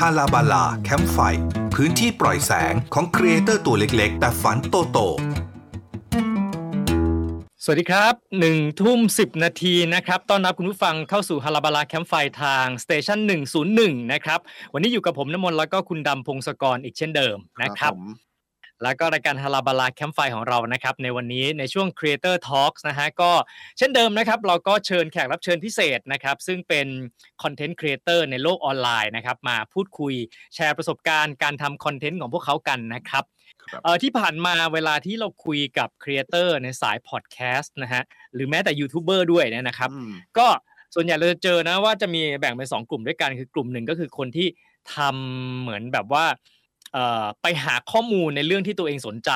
ฮาลาบาลาแคมป์ไฟ พื้นที่ปล่อยแสงของครีเอเตอร์ตัวเล็กๆ แต่ฝันโตโต สวัสดีครับหนึ่งทุ่มสิบนาทีนะครับ ต้อนรับคุณผู้ฟังเข้าสู่ฮาลาบาลาแคมป์ไฟทาง Station หนึ่งศูนย์หนึ่งนะครับ วันนี้อยู่กับผมน้ำมนต์แล้วก็คุณดำพงศกรอีกเช่นเดิมนะครับผม แล้วก็รายการฮาลาบาลาแคมป์ไฟของเรานะครับในวันนี้ในช่วง Creator Talks นะฮะก็เช่นเดิมนะครับเราก็เชิญแขกรับเชิญพิเศษนะครับซึ่งเป็นคอนเทนต์ครีเอเตอร์ในโลกออนไลน์นะครับมาพูดคุยแชร์ประสบการณ์การทำคอนเทนต์ของพวกเขากันนะครับครับเอ่อที่ผ่านมาเวลาที่เราคุยกับครีเอเตอร์ในสายพอดแคสต์นะฮะหรือแม้แต่ยูทูบเบอร์ด้วยเนี่ยนะครับอืมก็ส่วนใหญ่เราจะเจอนะว่าจะมีแบ่งเป็นสองกลุ่มด้วยกันคือกลุ่มหนึ่งก็คือคนที่ทำเหมือนแบบว่าเอ่อ ไปหาข้อมูลในเรื่องที่ตัวเองสนใจ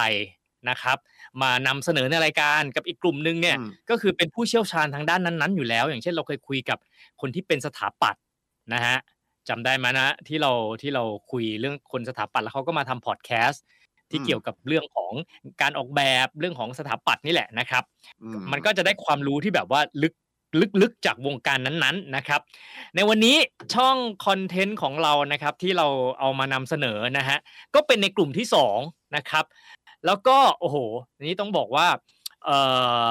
นะครับ มานำเสนอในรายการกับอีกกลุ่มหนึ่งเนี่ยอืมก็คือเป็นผู้เชี่ยวชาญทางด้านนั้นๆ อยู่แล้ว อย่างเช่นเราเคยคุยกับคนที่เป็นสถาปัตย์นะฮะจำได้ไหมนะที่เราที่เราคุยเรื่องคนสถาปัตย์แล้วเขาก็มาทำพอดแคสต์ที่อืมเกี่ยวกับเรื่องของการออกแบบเรื่องของสถาปัตย์นี่แหละนะครับอืมันก็จะได้ความรู้ที่แบบว่าลึก ลึกๆจากวงการนั้นๆนะครับ ในวันนี้ช่องคอนเทนต์ของเรานะครับที่เราเอามานำเสนอนะฮะก็เป็นในกลุ่มที่สองนะครับ แล้วก็โอ้โหอันนี้ต้องบอกว่าเออ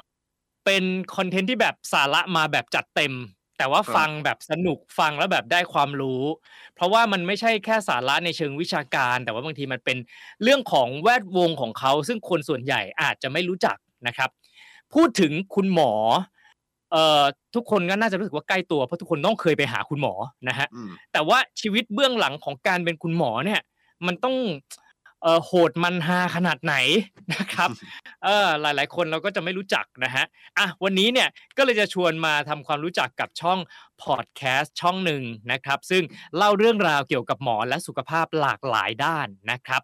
เป็นคอนเทนต์ที่แบบสาระมาแบบจัดเต็ม แต่ว่าฟังแบบสนุกฟังแล้วแบบได้ความรู้ เพราะว่ามันไม่ใช่แค่สาระในเชิงวิชาการ แต่ว่าบางทีมันเป็นเรื่องของแวดวงของเขา ซึ่งคนส่วนใหญ่อาจจะไม่รู้จักนะครับ พูดถึงคุณหมอ เอ่อทุกคนก็น่าจะรู้สึกว่าใกล้ตัวเพราะทุกคนต้องเคยไปหาคุณหมอนะฮะอืมแต่ว่าชีวิตเบื้องหลังของการเป็นคุณหมอเนี่ย มันต้องเอ่อโหดมันฮาขนาดไหนนะครับเออหลาย ๆ คนเราก็จะไม่รู้จักนะฮะอะวันนี้เนี่ยก็เลยจะชวนมาทำความรู้จักกับช่องพอดแคสต์ช่องหนึ่งนะครับ ซึ่งเล่าเรื่องราวเกี่ยวกับหมอและสุขภาพหลากหลายด้านนะครับ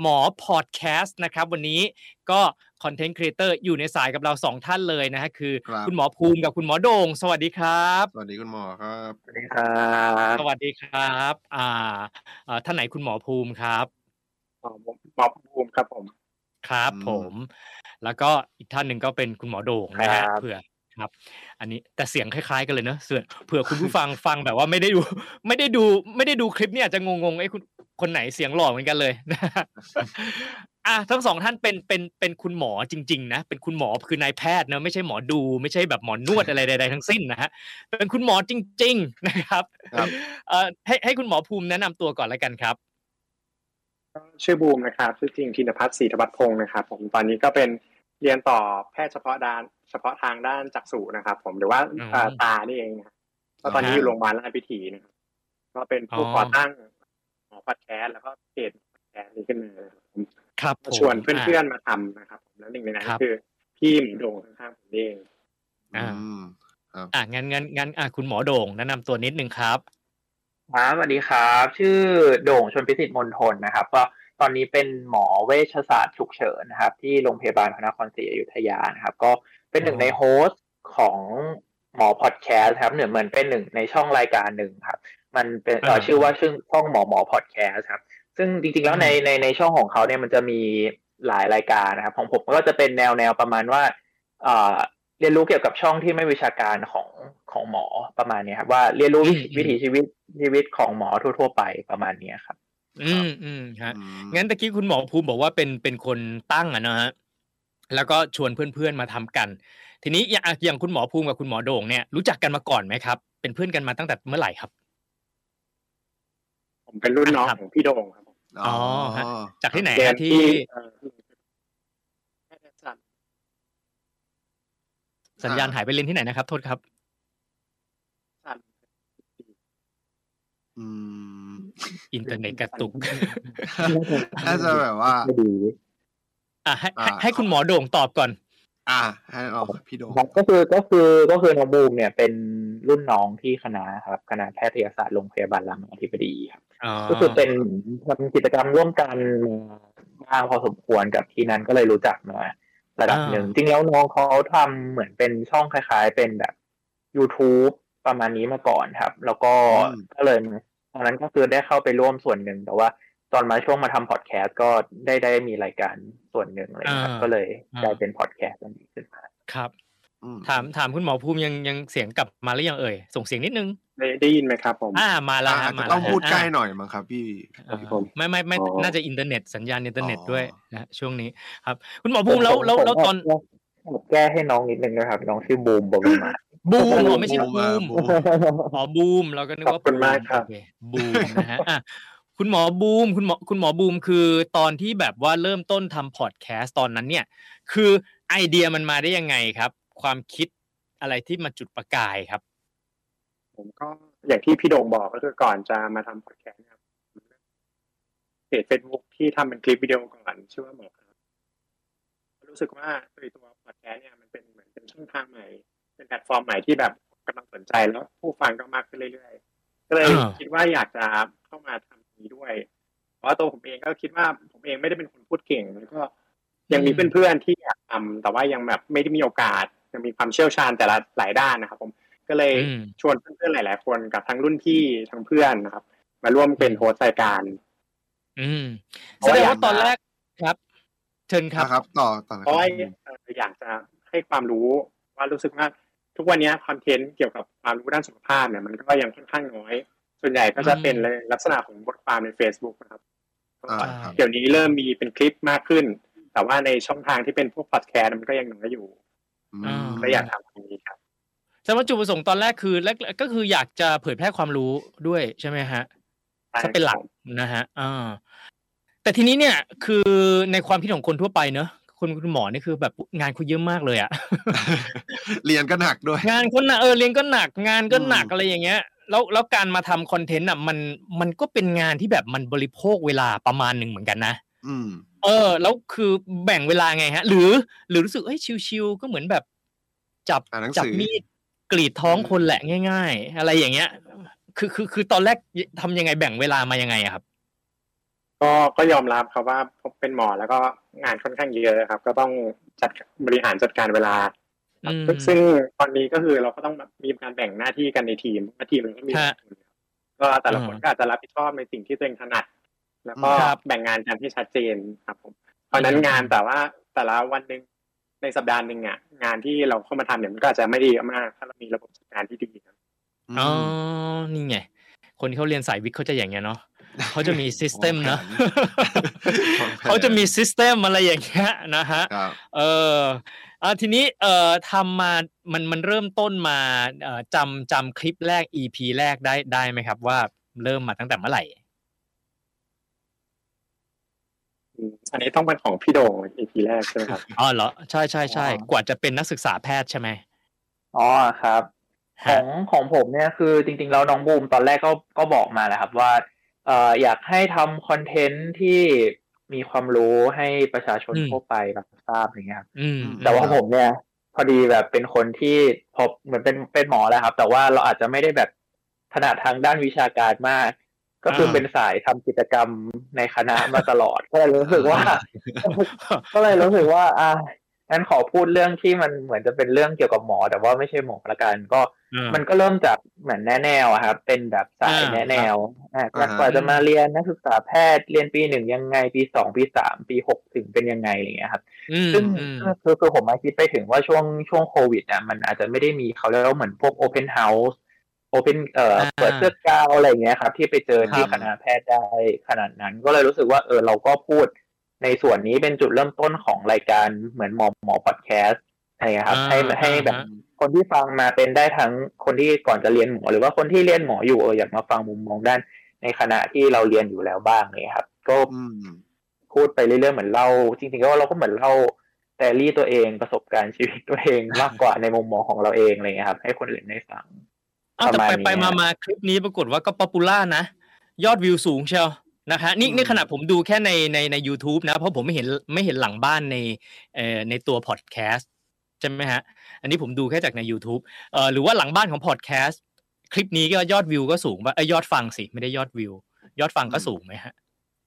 หมอพอดแคสต์นะครับวันนี้ก็คอนเทนต์ครีเอเตอร์อยู่ในสายกับเราสองท่านเลยนะฮะคือครับคุณหมอภูมิกับคุณหมอโดงสวัสดีครับ สวัสดีคุณหมอครับสวัสดีครับสวัสดีครับอ่าอ่าท่านไหนคุณหมอภูมิครับอ๋อผมหมอภูมิครับผมครับอืมผม แล้วก็อีกท่านหนึ่งก็เป็นคุณหมอโด่งนะฮะครับเผื่อ ครับ อันนี้แต่เสียงคล้ายๆกันเลยเนอะเสือเผื่อคุณผู้ฟังฟังแบบว่าไม่ได้ดู ไม่ได้ดู ไม่ได้ดูคลิปเนี่ยอาจจะงงๆไอ้คุณคนไหนเสียงหล่อเหมือนกันเลยนะฮะอะทั้งสองท่านเป็นเป็นเป็นคุณหมอจริง ๆ นะเป็นคุณหมอคือนายแพทย์เนอะไม่ใช่หมอดู ไม่ใช่แบบหมอนวดอะไรใดๆทั้งสิ้นนะฮะเป็นคุณหมอจริง ๆ นะครับครับเอ่อให้ให้คุณหมอภูมิแนะนำตัวก่อนแล้วกันครับชื่อบูมนะครับชื่อจริงธินพัฒน์ศรีธวัฒน์พงศ์นะครับ ผมตอนนี้ก็เป็นเรียนต่อแพทย์เฉพาะด้านเฉพาะทางด้านจักษุนะครับ ผมหรือว่าอืมเอ่อตานี่เองนะครับก็ตอนนี้อยู่โรงพยาบาลราชพิธีนะครับก็เป็นผู้อ๋อก่อตั้งหมอพอดแคสต์แล้วก็เพจพอดแคสต์นี้ขึ้นมานะครับผมครับมาผมชวนเพื่อนๆมาทำนะครับ ผมแล้วหนึ่งในนั้นครัก็บคือพี่หมอโด่งข้างๆผมเองอ่าอืมครับอะงั้นงั้นงั้นอะคุณหมอโด่งแนะนำตัวนิดนึงครับครับสวัสดีครับ ชื่อโด่งชนพิสิทธิ์มนทนนะครับ ก็ตอนนี้เป็นหมอเวชศาสตร์ฉุกเฉินนะครับ ที่โรงพยาบาลพระนครศรีอยุธยานะครับ ก็เป็นหนึ่งอ๋อใน host ของหมอพอดแคสต์ครับเหมือนเหมือนเป็นหนึ่งในช่องรายการหนึ่งครับ มันเป็นเอ่อชื่อว่าชื่อช่องหมอหมอพอดแคสต์ครับ ซึ่งจริงๆแล้วในในในช่องของเขาเนี่ยมันจะมีหลายรายการนะครับ ของผมก็จะเป็นแนวแนวประมาณว่าเอ่อเรียนรู้เกี่ยวกับช่องที่ไม่วิชาการของของหมอประมาณเนี้ยครับว่าเรียนรู้วิถีอืมวิถีชีวิตชีวิตของหมอทั่ว ๆ ไปประมาณเนี้ยครับ อืมอืมฮะอืมงั้นตะกี้คุณหมอภูมิบอกว่าเป็นเป็นคนตั้งอะเนอะฮะ แล้วก็ชวนเพื่อนๆมาทำกัน ทีนี้อย่างอะอย่างคุณหมอภูมิกับคุณหมอโด่งเนี่ยรู้จักกันมาก่อนไหมครับ เป็นเพื่อนกันมาตั้งแต่เมื่อไหร่ครับ ผมเป็นรุ่นน้องครับของพี่โด่งครับผมอ๋อฮะจากที่ไหนเรียฮะนที่เอ่อแพทยศาสตร์สัญญาณหายไปเรียนที่ไหนนะครับ โทษครับศาสตร์อืมอินเทอร์เน็ตกระตุกน่าจะแบบว่าไม่ดี อะให้ให้อ่าให้คุณหมอโด่งตอบก่อน อ่าให้เราพี่โดงครับก็คือก็คือก็คือน้องบูมเนี่ยเป็นรุ่นน้องที่คณะครับคณะแพทยศาสตร์โรงพยาบาลรามาธิบดีครับอ๋อก็คือเป็นทำกิจกรรมร่วมกันมาบ้างพอสมควรกับที่นั้นก็เลยรู้จักมาระดับหนึ่งจริงแล้วน้องเขาทำเหมือนเป็นช่องคล้าย ๆ เป็นแบบ YouTube ประมาณนี้มาก่อนครับ แล้วก็อืมก็เลยตอนนั้นก็คือได้เข้าไปร่วมส่วนหนึ่งแต่ว่า ตอนมาช่วงมาทำพอดแคสต์ก็ได้ได้มีรายการส่วนหนึ่งอะไรอย่างเลยครับอ่าก็เลยอ่ากลายเป็นพอดแคสต์อันนี้ขึ้นมาครับอืมถามถามคุณหมอภูมิยังยังเสียงกลับมาหรือยังเอ่ย ส่งเสียงนิดนึง ได้ได้ยินไหมครับผม อ่ามาแล้วอาฮะจจะมาต้แล้อวงฮะพูดใกล้อ่าหน่อยมั้งครับพี่อ่าผมไม่ไม่ไม่อ๋อน่าจะอินเทอร์เน็ตสัญญาณอินเทอร์เน็ตอ๋อด้วยนะฮะช่วงนี้ครับ คุณหมอภูมิแล้วแล้วแล้วตอนผมแก้ให้น้องนิดนึงนะครับ น้องชื่อบูมบอกมาบูมอ๋อไม่ใช่บูมบูอะมบูมอ๋อบูมเราก็นึกว่าขอบคุณมากครับโอเบูมนะฮะอะ คุณหมอบูมคุณหมอคุณหมอบูมคือตอนที่แบบว่าเริ่มต้นทำพอดแคสต์ตอนนั้นเนี่ย คือไอเดียมันมาได้ยังไงครับ ความคิดอะไรที่มาจุดประกายครับ ผมก็อย่างที่พี่โด่งบอกก็คือก่อนจะมาทำพอดแคสต์นะครับเพจเฟซบุ๊กที่ทำเป็นคลิปวิดีโอก่อนชื่อว่าหมอครับรู้สึกว่าตัวตัวพอดแคสต์เนี่ยมันเป็นเหมือนเป็นช่องทางใหม่ เป็นแพลตฟอร์มใหม่ที่แบบกำลังสนใจแล้วผู้ฟังก็มากขึ้นเรื่อยๆก็เลยอ่าคิดว่าอยากจะเข้ามาทำตรง นี้ด้วยเพราะว่าตัวผมเองก็คิดว่าผมเองไม่ได้เป็นคนพูดเก่งแล้วก็ยังมีเพื่อนๆที่อยากทำแต่ว่ายังแบบไม่ได้มีโอกาสยังมีความเชี่ยวชาญแต่ละหลายด้านนะครับ ผมก็เลยอืมชวนเพื่อนๆหลาย ๆ คนกับทั้งรุ่นพี่ทั้งเพื่อนนะครับ มาร่วมเป็นโฮสต์รายการ อืมเพแสราะดว่างว่าตอนแรกครับ เชิญครับนะครับ ต่อต่อเลยเพราะว่าครับเอ่ออยากจะให้ความรู้ว่ารู้สึกว่าทุกวันนี้คอนเทนต์เกี่ยวกับความรู้ด้านสุขภาพเนี่ยมันก็ยังค่อนข้างน้อย ส่วนใหญ่ก็จะเป็นในลักษณะของบทความใน Facebook นะครับอ่าใช่ครับ เดี๋ยวนี้เริ่มมีเป็นคลิปมากขึ้น แต่ว่าในช่องทางที่เป็นพวกพอดแคสต์มันก็ยังน้อยอยู่อือ่ามก็อยากทำตรงนี้ครับแสดงว่าจุดประสงค์ตอนแรกคือแรกก็คืออยากจะเผยแพร่ความรู้ด้วยใช่ไหมฮะถ้าเป็นหลักนะฮะอ่าแต่ทีนี้เนี่ยคือในความคิดของคนทั่วไปเนอะคุณคุณหมอนี่คือแบบงานคุณเยอะมากเลยอะเรียนก็หนักด้วย งานคนหนักเออเรียนก็หนักงานก็หนักอืมอะไรอย่างเงี้ย แล้วแล้วการมาทำคอนเทนต์อะมันมันก็เป็นงานที่แบบมันบริโภคเวลาประมาณหนึ่งเหมือนกันนะอืมเออ แล้วคือแบ่งเวลาไงฮะ หรือ หรือรู้สึกเอ้ยชิวๆก็เหมือนแบบ จับอ่านหนังจับสือมีดกรีดท้องคนแหละง่าย ๆ อะไรอย่างเงี้ย คือคือคือตอนแรกทำยังไงแบ่งเวลามายังไงอะครับ ก็ก็ยอมรับครับว่าผมเป็นหมอแล้วก็งานค่อนข้างเยอะครับ ก็ต้องจัดบริหารจัดการเวลาครับอืม ซึ่งซึ่งตอนนี้ก็คือเราก็ต้องมีการแบ่งหน้าที่กันในทีมหน้าทีมมันก็มีฮะหลายคนก็แต่ละคนอ่าก็อาจจะรับผิดชอบในสิ่งที่ตัวเองถนัด แล้วก็ครับแบ่งงานกันที่ชัดเจนครับผมเพราะฉะนั้นอืมงานแต่ว่าแต่ละวันหนึ่งในสัปดาห์หนึ่งอะงานที่เราเข้ามาทำเนี่ยมันก็อาจจะไม่ดีมากถ้าเรามีระบบจัดการที่ดีครับอ๋อนี่ไงคนที่เขาเรียนสายวิทย์เขาจะอย่างเงี้ยเนาะเขาจะมี system เนาะวางแผนเขาจะมี system อะไรอย่างเงี้ยนะฮะครับเอออะ ทีนี้เอ่อทำมามันมันเริ่มต้นมาเอ่อจำจำคลิปแรก EP แรกได้ได้ไหมครับ ว่าเริ่มมาตั้งแต่เมื่อไหร่ อืมอันนี้ต้องเป็นของพี่โด่ง EP แรกใช่ไหมครับ อ๋อเหรอใช่ใช่ใช่อ๋อกว่าจะเป็นนักศึกษาแพทย์ใช่ไหมอ๋อครับ ขฮะองของผมเนี่ยคือจริงๆแล้วน้องบูมตอนแรกก็ก็บอกมาแหละครับว่าเอ่ออยากให้ทำคอนเทนต์ที่ มีความรู้ให้ประชาชนทั่วไปรับทราบอย่างเงี้ยครับอืมแต่ว่าผมเนี่ย พอดีแบบเป็นคนที่พอเหมือนเป็นเป็นหมอแหล้วครับ แต่ว่าเราอาจจะไม่ได้แบบถนัดทางด้านวิชาการมาก ก็คือเป็นสายทำกิจกรรมในคณะมาตลอด ก็เลยรู้สึกว่า ก็เลยรู้สึกว่า อะงั้นขอพูดเรื่องที่มันเหมือนจะเป็นเรื่องเกี่ยวกับหมอ แต่ว่าไม่ใช่หมอละกันก็อืมมันก็เริ่มจากเหมือนแน่แนวอะครับเป็นแบบสายอ่าแน่แนวอะอ่าฮะกว่าจะมาเรียนนักศึกษาแพทย์เรียนปีหนึ่งยังไง ปีสองปีสามปีหกถึงเป็นยังไงอะไรอย่างเงี้ยครับอืมซึ่งอืมคือคือผมมาคิดไปถึงว่าช่วงช่วงโควิดอะมันอาจจะไม่ได้มีเขาเรียกว่าเหมือนพวก Open House Open เอ่ออ่าเปิดเสื้อกาวอะไรอย่างเงี้ยครับ ที่ไปเจอที่ครับคณะแพทย์ได้ขนาดนั้น ก็เลยรู้สึกว่าเออเราก็พูดในส่วนนี้เป็นจุดเริ่มต้นของรายการเหมือนหมอหมอพอดแคสต์อะไรอย่างเงี้ยครับให้ให้แบบอ่า คนที่ฟังมาเป็นได้ทั้งคนที่ก่อนจะเรียนหมอ หรือว่าคนที่เรียนหมออยู่เอออยากมาฟังมุมมองด้าน ในขณะที่เราเรียนอยู่แล้วบ้างเนี่ยครับ ก็อืมพูดไปเรื่อยๆเหมือนเล่าจริงๆก็เราก็เหมือนเล่าแต่รี่ตัวเองประสบการณ์ชีวิตตัวเองมากกว่าในมุมมองของเราเองอะไรเงี้ยครับ ให้คนอื่นได้ฟังอ้าวแต่ประไปมาณนี้ไปมาฮะมาคลิปนี้ปรากฏว่าก็ popular นะ ยอดวิวสูงเชียวนะคะนี่อืมนี่ขนาดผมดูแค่ในในใน u t u b e นะ เพราะผมไม่เห็นไม่เห็นหลังบ้านในเอ่อในตัวพอดแคสต์ใช่ไหมฮะ อันนี้ผมดูแค่จากใน YouTube เอ่อหรือว่าหลังบ้านของพอดแคสต์คลิปนี้ก็ยอดวิวก็สูงป่ะเอ้ยยอดฟังสิไม่ได้ยอดวิว ยอดฟังก็สูงไหมฮะ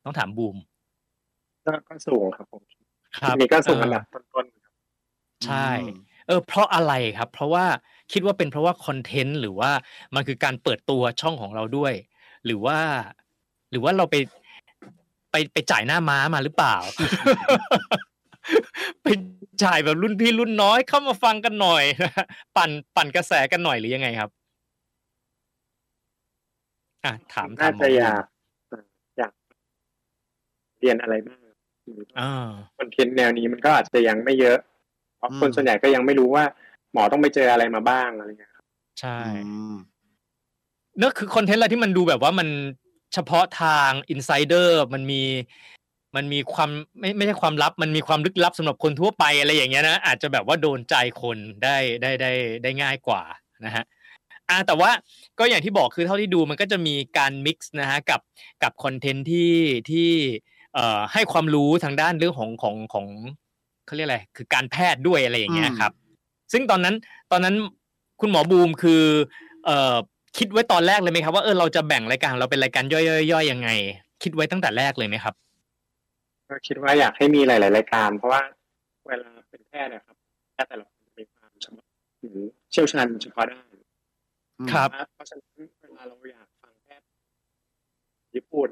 ต้องถามบูมก็ก็สูงครับผมครับนี่ก็สูงเอออันดับต้นๆครับใช่ เออ เพราะอะไรครับ เพราะว่าคิดว่าเป็นเพราะว่าคอนเทนต์หรือว่ามันคือการเปิดตัวช่องของเราด้วย หรือว่า หรือว่าเราไปไปไปจ่ายหน้าม้ามาหรือเปล่าไป จ่ายแบบรุ่นพี่รุ่นน้อยเข้ามาฟังกันหน่อยปั่นปั่นกระแสกันหน่อยหรือยังไงครับอะถามถาน่ามหมจะออยากอยากเรียนอะไรบ้างอ่าคอนเทนต์แนวนี้มันก็อาจจะยังไม่เยอะเพราะอืมคนส่วนใหญ่ก็ยังไม่รู้ว่า หมอต้องไปเจออะไรมาบ้างอะไรเงี้ยครับใช่อืมเนอะคือคอนเทนต์อะไรที่มันดูแบบว่ามันเฉพาะทาง insider มันมี มันมีความไม่ไม่ใช่ความลับ มันมีความลึกลับสำหรับคนทั่วไปอะไรอย่างเงี้ยนะอาจจะแบบว่าโดนใจคนได้ได้ได้ได้ง่ายกว่านะฮะอ่าแต่ว่าก็อย่างที่บอกคือเท่าที่ดูมันก็จะมีการ mix นะฮะกับกับคอนเทนต์ที่ที่เอ่อให้ความรู้ทางด้านเรื่องของของของเขาเรียกอะไรคือการแพทย์ด้วยอะไรอย่างเงี้ยครับ ซึ่งตอนนั้นตอนนั้นคุณหมอบูมคือเอ่อคิดไว้ตอนแรกเลยไหมครับว่าเออเราจะแบ่งรายการของเราเป็นรายการย่อยๆๆยังไง คิดไว้ตั้งแต่แรกเลยไหมครับ ก็คิดว่าอยากให้มีหลาย ๆ รายการ เพราะว่าเวลาเป็นแพทย์เนะครับแพทย์แต่ละคนมีความเฉพาะหรือเชี่ยวชาญเฉพาะด้านครับ เพราะฉะนั้นเวลาเราอยากฟังแพทย์ญี่ปุ่น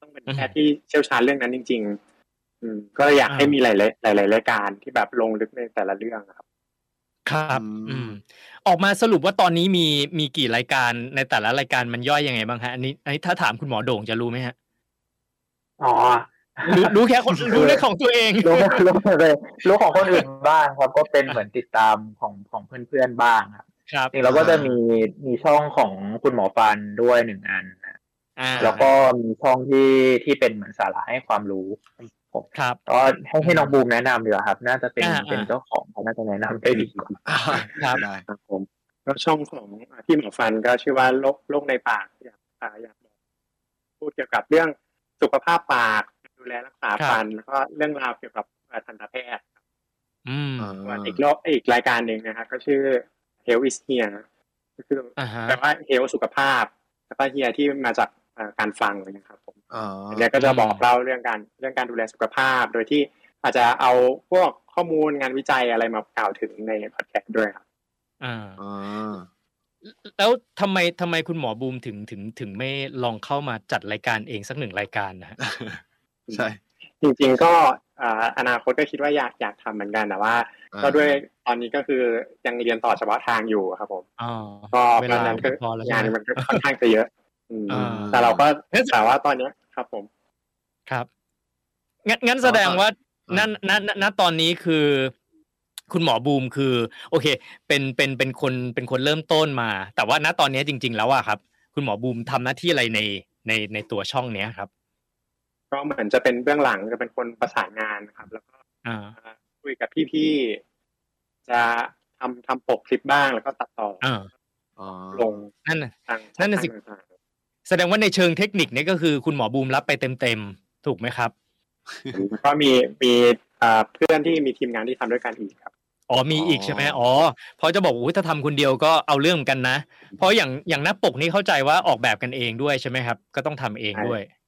ต้องเป็นแพทย์ที่เชี่ยวชาญเรื่องนั้นจริง ๆ อืม ก็เลยอยากให้มีหลายๆหลาย ๆ รายการที่แบบลงลึกในแต่ละเรื่องครับ ครับอืมอืม ออกมาสรุปว่าตอนนี้มีมีกี่รายการในแต่ละรายการมันย่อยยังไงบ้างฮะอันนี้อันนี้ถ้าถามคุณหมอโด่งจะรู้ไหมฮะอ๋อ รู้รู้แค่คนรู้ได้ของตัวเองรู้รู้เลยรู้ของคนอื่นบ้างครับก็เป็นเหมือนติดตามของของเพื่อนๆบ้างครับครับจริงเราก็จะมีมีช่องของคุณหมอฟันด้วยหนึ่งอันนะอ่าแล้วก็มีช่องที่ที่เป็นเหมือนสาระให้ความรู้ผมครับก็ให้ให้น้องบูมแนะนำดีกว่าครับ น่าจะเป็นอ่าเป็นอ่าเจ้าของเขาน่าจะแนะนำได้ดีกว่าครับได้ครับผมก็ช่องของพี่หมอฟันก็ชื่อว่าโรคโรคในปากอยากอ่าอยากบอกพูดเกี่ยวกับเรื่องสุขภาพปาก ดูแลรักษาครับฟันแล้วก็เรื่องราวเกี่ยวกับอ่าทันตแพทย์อืมอ่าส่วนอีกรอบอีกรายการหนึ่งนะครับก็ชื่อ Health is Here ก็คืออ่าฮะแปลว่า Health สุขภาพ แล้วก็ Here ที่มาจากอ่าการฟังเลยนะครับผมอ๋ออันเนี้ยก็จะบอกเล่าเรื่องการเรื่องการดูแลสุขภาพ โดยที่อาจจะเอาพวกข้อมูลงานวิจัยอะไรมากล่าวถึงในพอดแคสต์ด้วยครับอ่าอ๋อแล้วทำไมทำไมคุณหมอบูมถึงถึงถึงไม่ลองเข้ามาจัดรายการเองสักหนึ่งรายการนะฮะ ใช่ จริงๆก็อ่าอนาคตก็คิดว่าอยากอยากทำเหมือนกันแต่ว่าอ่า ก็ด้วยตอนนี้ก็คือยังเรียนต่อเฉพาะทางอยู่ครับผมอ๋อก็เวเพราะลาฉะนั้นไม่ก็พอแล้วใช่งานไหมมันก็ค่อนข้างจะเยอะอืมอ่าแต่เราก็งั้นแต่ว่าตอนเนี้ยครับผม ครับงั้นงั้นแสดงว่าอ่าณณณณตอนนี้คือ คุณหมอบูมคือ โอเค เป็นเป็นเป็นคนเป็นคนเริ่มต้นมา แต่ว่าณตอนนี้จริง ๆ แล้วอะครับ คุณหมอบูมทำหน้าที่อะไรในในในตัวช่องเนี้ยครับ ก็เหมือนจะเป็นเบื้องหลังจะเป็นคนประสานงานนะครับ แล้วก็อ่าคุยกับพี่ๆจะทำทำปกคลิปบ้างแล้วก็ตัดต่ออ่าอ๋อลงนั่นน่ะทางนั่นน่ะสิทางต่างแสดงว่าในเชิงเทคนิคเนี่ยก็คือคุณหมอบูมรับไปเต็มๆ ถูกไหมครับๆแล้วก็มีมีอ่าเพื่อนที่มีทีมงานที่ทำด้วยกันอีกครับอ๋อมีอีกใช่ไหมอ๋อเพราะจะบอกว่าถ้าทำคนเดียวก็เอาเรื่องเหมือนกันนะ เพราะอย่างอย่างหน้าปกนี่เข้าใจว่าออกแบบกันเองด้วยใช่ไหมครับ ก็ต้องทำเองด้วยครับ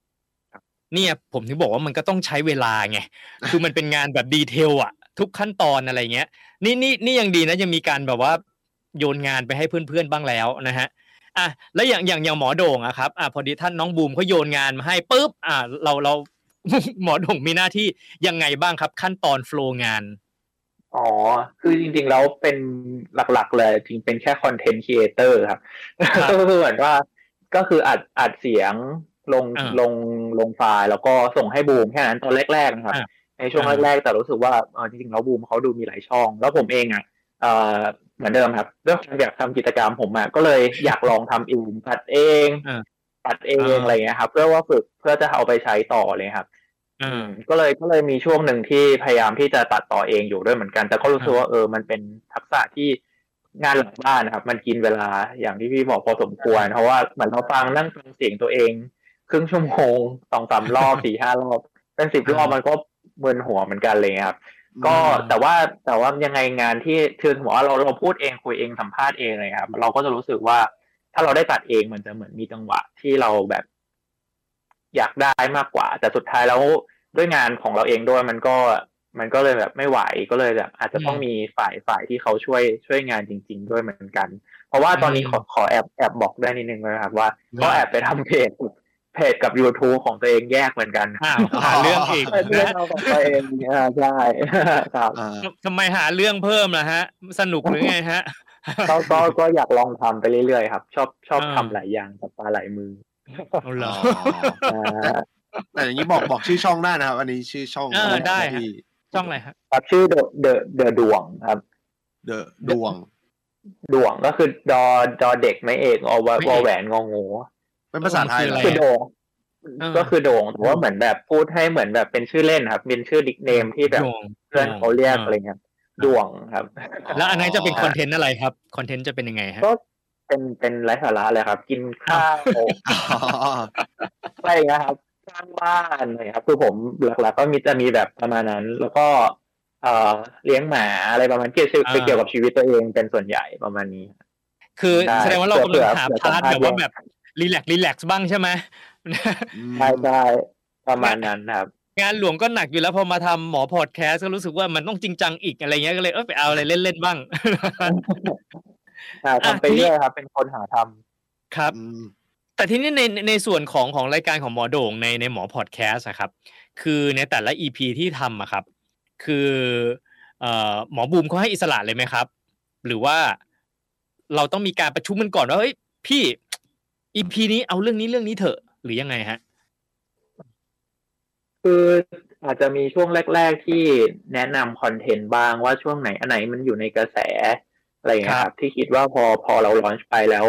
เนี่ยผมถึงบอกว่ามันก็ต้องใช้เวลาไงคือมันเป็นงานแบบดีเทลอะทุกขั้นตอนอะไรเงี้ย นี่นี่นี่ยังดีนะยังมีการแบบว่าโยนงานไปให้เพื่อนๆบ้างแล้วนะฮะอะแล้วอย่างอย่างอย่างหมอโด่งอะครับอะพอดีท่านน้องบูมเขาโยนงานมาให้ปุ๊บอะเราเราหมอโด่งมีหน้าที่ยังไงบ้างครับ ขั้นตอน flow งานอ๋อ คือจริงๆแล้วเป็นหลักๆ เลยจริงเป็นแค่คอนเทนต์ครีเอเตอร์ครับครับก็คือเหมือนว่าก็คืออัดอัดเสียง ลงอ่าลงลงไฟล์แล้วก็ส่งให้บูมแค่นั้นตอนแรกๆนะครับอ่าในช่วงอ่าแรกๆแต่รู้สึกว่าเออจริงๆแล้วบูมเขาดูมีหลายช่อง แล้วผมเองอะเออเหมือนเดิมครับเรื่องอยากทำกิจกรรมผมอะก็เลยอยากลองทำเองตัดเองอ่าตัดเองอ่าอะไรเงี้ยครับ เพื่อว่าฝึกเพื่อจะเอาไปใช้ต่อเลยครับอ่าก็เลยก็เลยมีช่วงหนึ่งที่พยายามที่จะตัดต่อเองอยู่ด้วยเหมือนกัน แต่ก็รู้สึกว่าเออมันเป็นทักษะที่งานหลังบ้านนะครับ มันกินเวลาอย่างที่พี่บอกพอสมควร เพราะว่าเหมือนเราฟังนั่งฟังเสียงตัวเอง ครึ่งชั่วโมงสองสามรอบสี่ห้ารอบเป็นสิบรอบมันก็มึนหัวเหมือนกันเลยครับก็อืมแต่ว่าแต่ว่ายังไงงานที่คือถือว่าเราเราพูดเองคุยเองสัมภาษณ์เองเลยครับ เราก็จะรู้สึกว่าถ้าเราได้ตัดเองมันจะเหมือนมีจังหวะที่เราแบบ อยากได้มากกว่า แต่สุดท้ายแล้วด้วยงานของเราเองด้วยมันก็มันก็เลยแบบไม่ไหวก็เลยแบบ อาจจะต้องอืมมีฝ่ายฝ่ายที่เขาช่วยช่วยงานจริง ๆ ด้วยเหมือนกัน เพราะว่าตอนนี้อืมขอขอแอบแอบบอกได้นิดนึงนะครับว่าว่าก็แอบไปทำเพจ เพเพจกับ YouTube ของตัวเองแยกเหมือนกันอ้าวหาเรื่องอีกเรื่องนะเราของตัวเองอ่าใช่ครับอ่าทำไมหาเรื่องเพิ่มล่ะฮะ สนุกหรือไงฮะก็ก็ก็อยากลองทำไปเรื่อยๆครับ ชอบชอบอ่าทำหลายอย่างกับปลาหลายมือเอาเหรออ่าแต่อย่างนี้บอกบอกชื่อช่องได้นะครับ อันนี้ชื่อช่องเออได้ฮะที่ช่องอะไรฮะครับชื่อเดอะเดอะเดอะดวงครับ เดอะดวงดวงก็คือดอดอเด็กไม่เอกอวไม่เอกวอแหวนงองู เป็นภาษาไทยเหรอคืออะไรคือโด่งเออก็คือโด่งแต่ว่าเหมือนแบบพูดให้เหมือนแบบเป็นชื่อเล่นครับ เป็นชื่อดิกเนมที่แบบดวงเพื่อนเขาเรียกอะไรเงี้ยดวงครับ แล้วอันนั้นจะเป็นคอนเทนต์อะไรครับคอนเทนต์จะเป็นยังไงฮะก็เป็นเป็นไร้สาระเลยครับ กินข้าวอ๋ออะไรเงี้ยครับสร้างบ้านอะไรครับ คือผมหลักๆก็มีจะมีแบบประมาณนั้น แล้วก็เอ่อเลี้ยงหมาอะไรประมาณเกี่ยวกับอ่าเกี่ยวกับชีวิตตัวเองเป็นส่วนใหญ่ประมาณนี้ คือได้แสดงว่าเรากำลังหาเผื่อ part เผื่อแบบว่าแบบ relax relax บ้างใช่ไหมใช่ใช่ประมาณนั้นครับงานหลวงก็หนักอยู่แล้วพอมาทำหมอพอดแคสต์ก็รู้สึกว่ามันต้องจริงจังอีกอะไรเงี้ยก็เลยเออไปเอาอะไรเล่นๆบ้างใช่อะทำไปทีนี้เรื่อยครับ เป็นคนหาทำครับอืมแต่ทีนี้ในในส่วนของของรายการของหมอโด่งในในหมอพอดแคสต์อะครับ คือในแต่ละ EP ที่ทำอะครับ คือเอ่อหมอบูมเขาให้อิสระเลยไหมครับ หรือว่าเราต้องมีการประชุมกันก่อนว่าเฮ้ยพี่ EP นี้เอาเรื่องนี้เรื่องนี้เถอะ หรือยังไงฮะ คืออาจจะมีช่วงแรก ๆที่แนะนำคอนเทนต์บ้างว่าช่วงไหนอันไหนมันอยู่ในกระแสอะไรอย่างเงี้ยคครัรับบที่คิดว่าพอพอเราลอนช์ไปแล้ว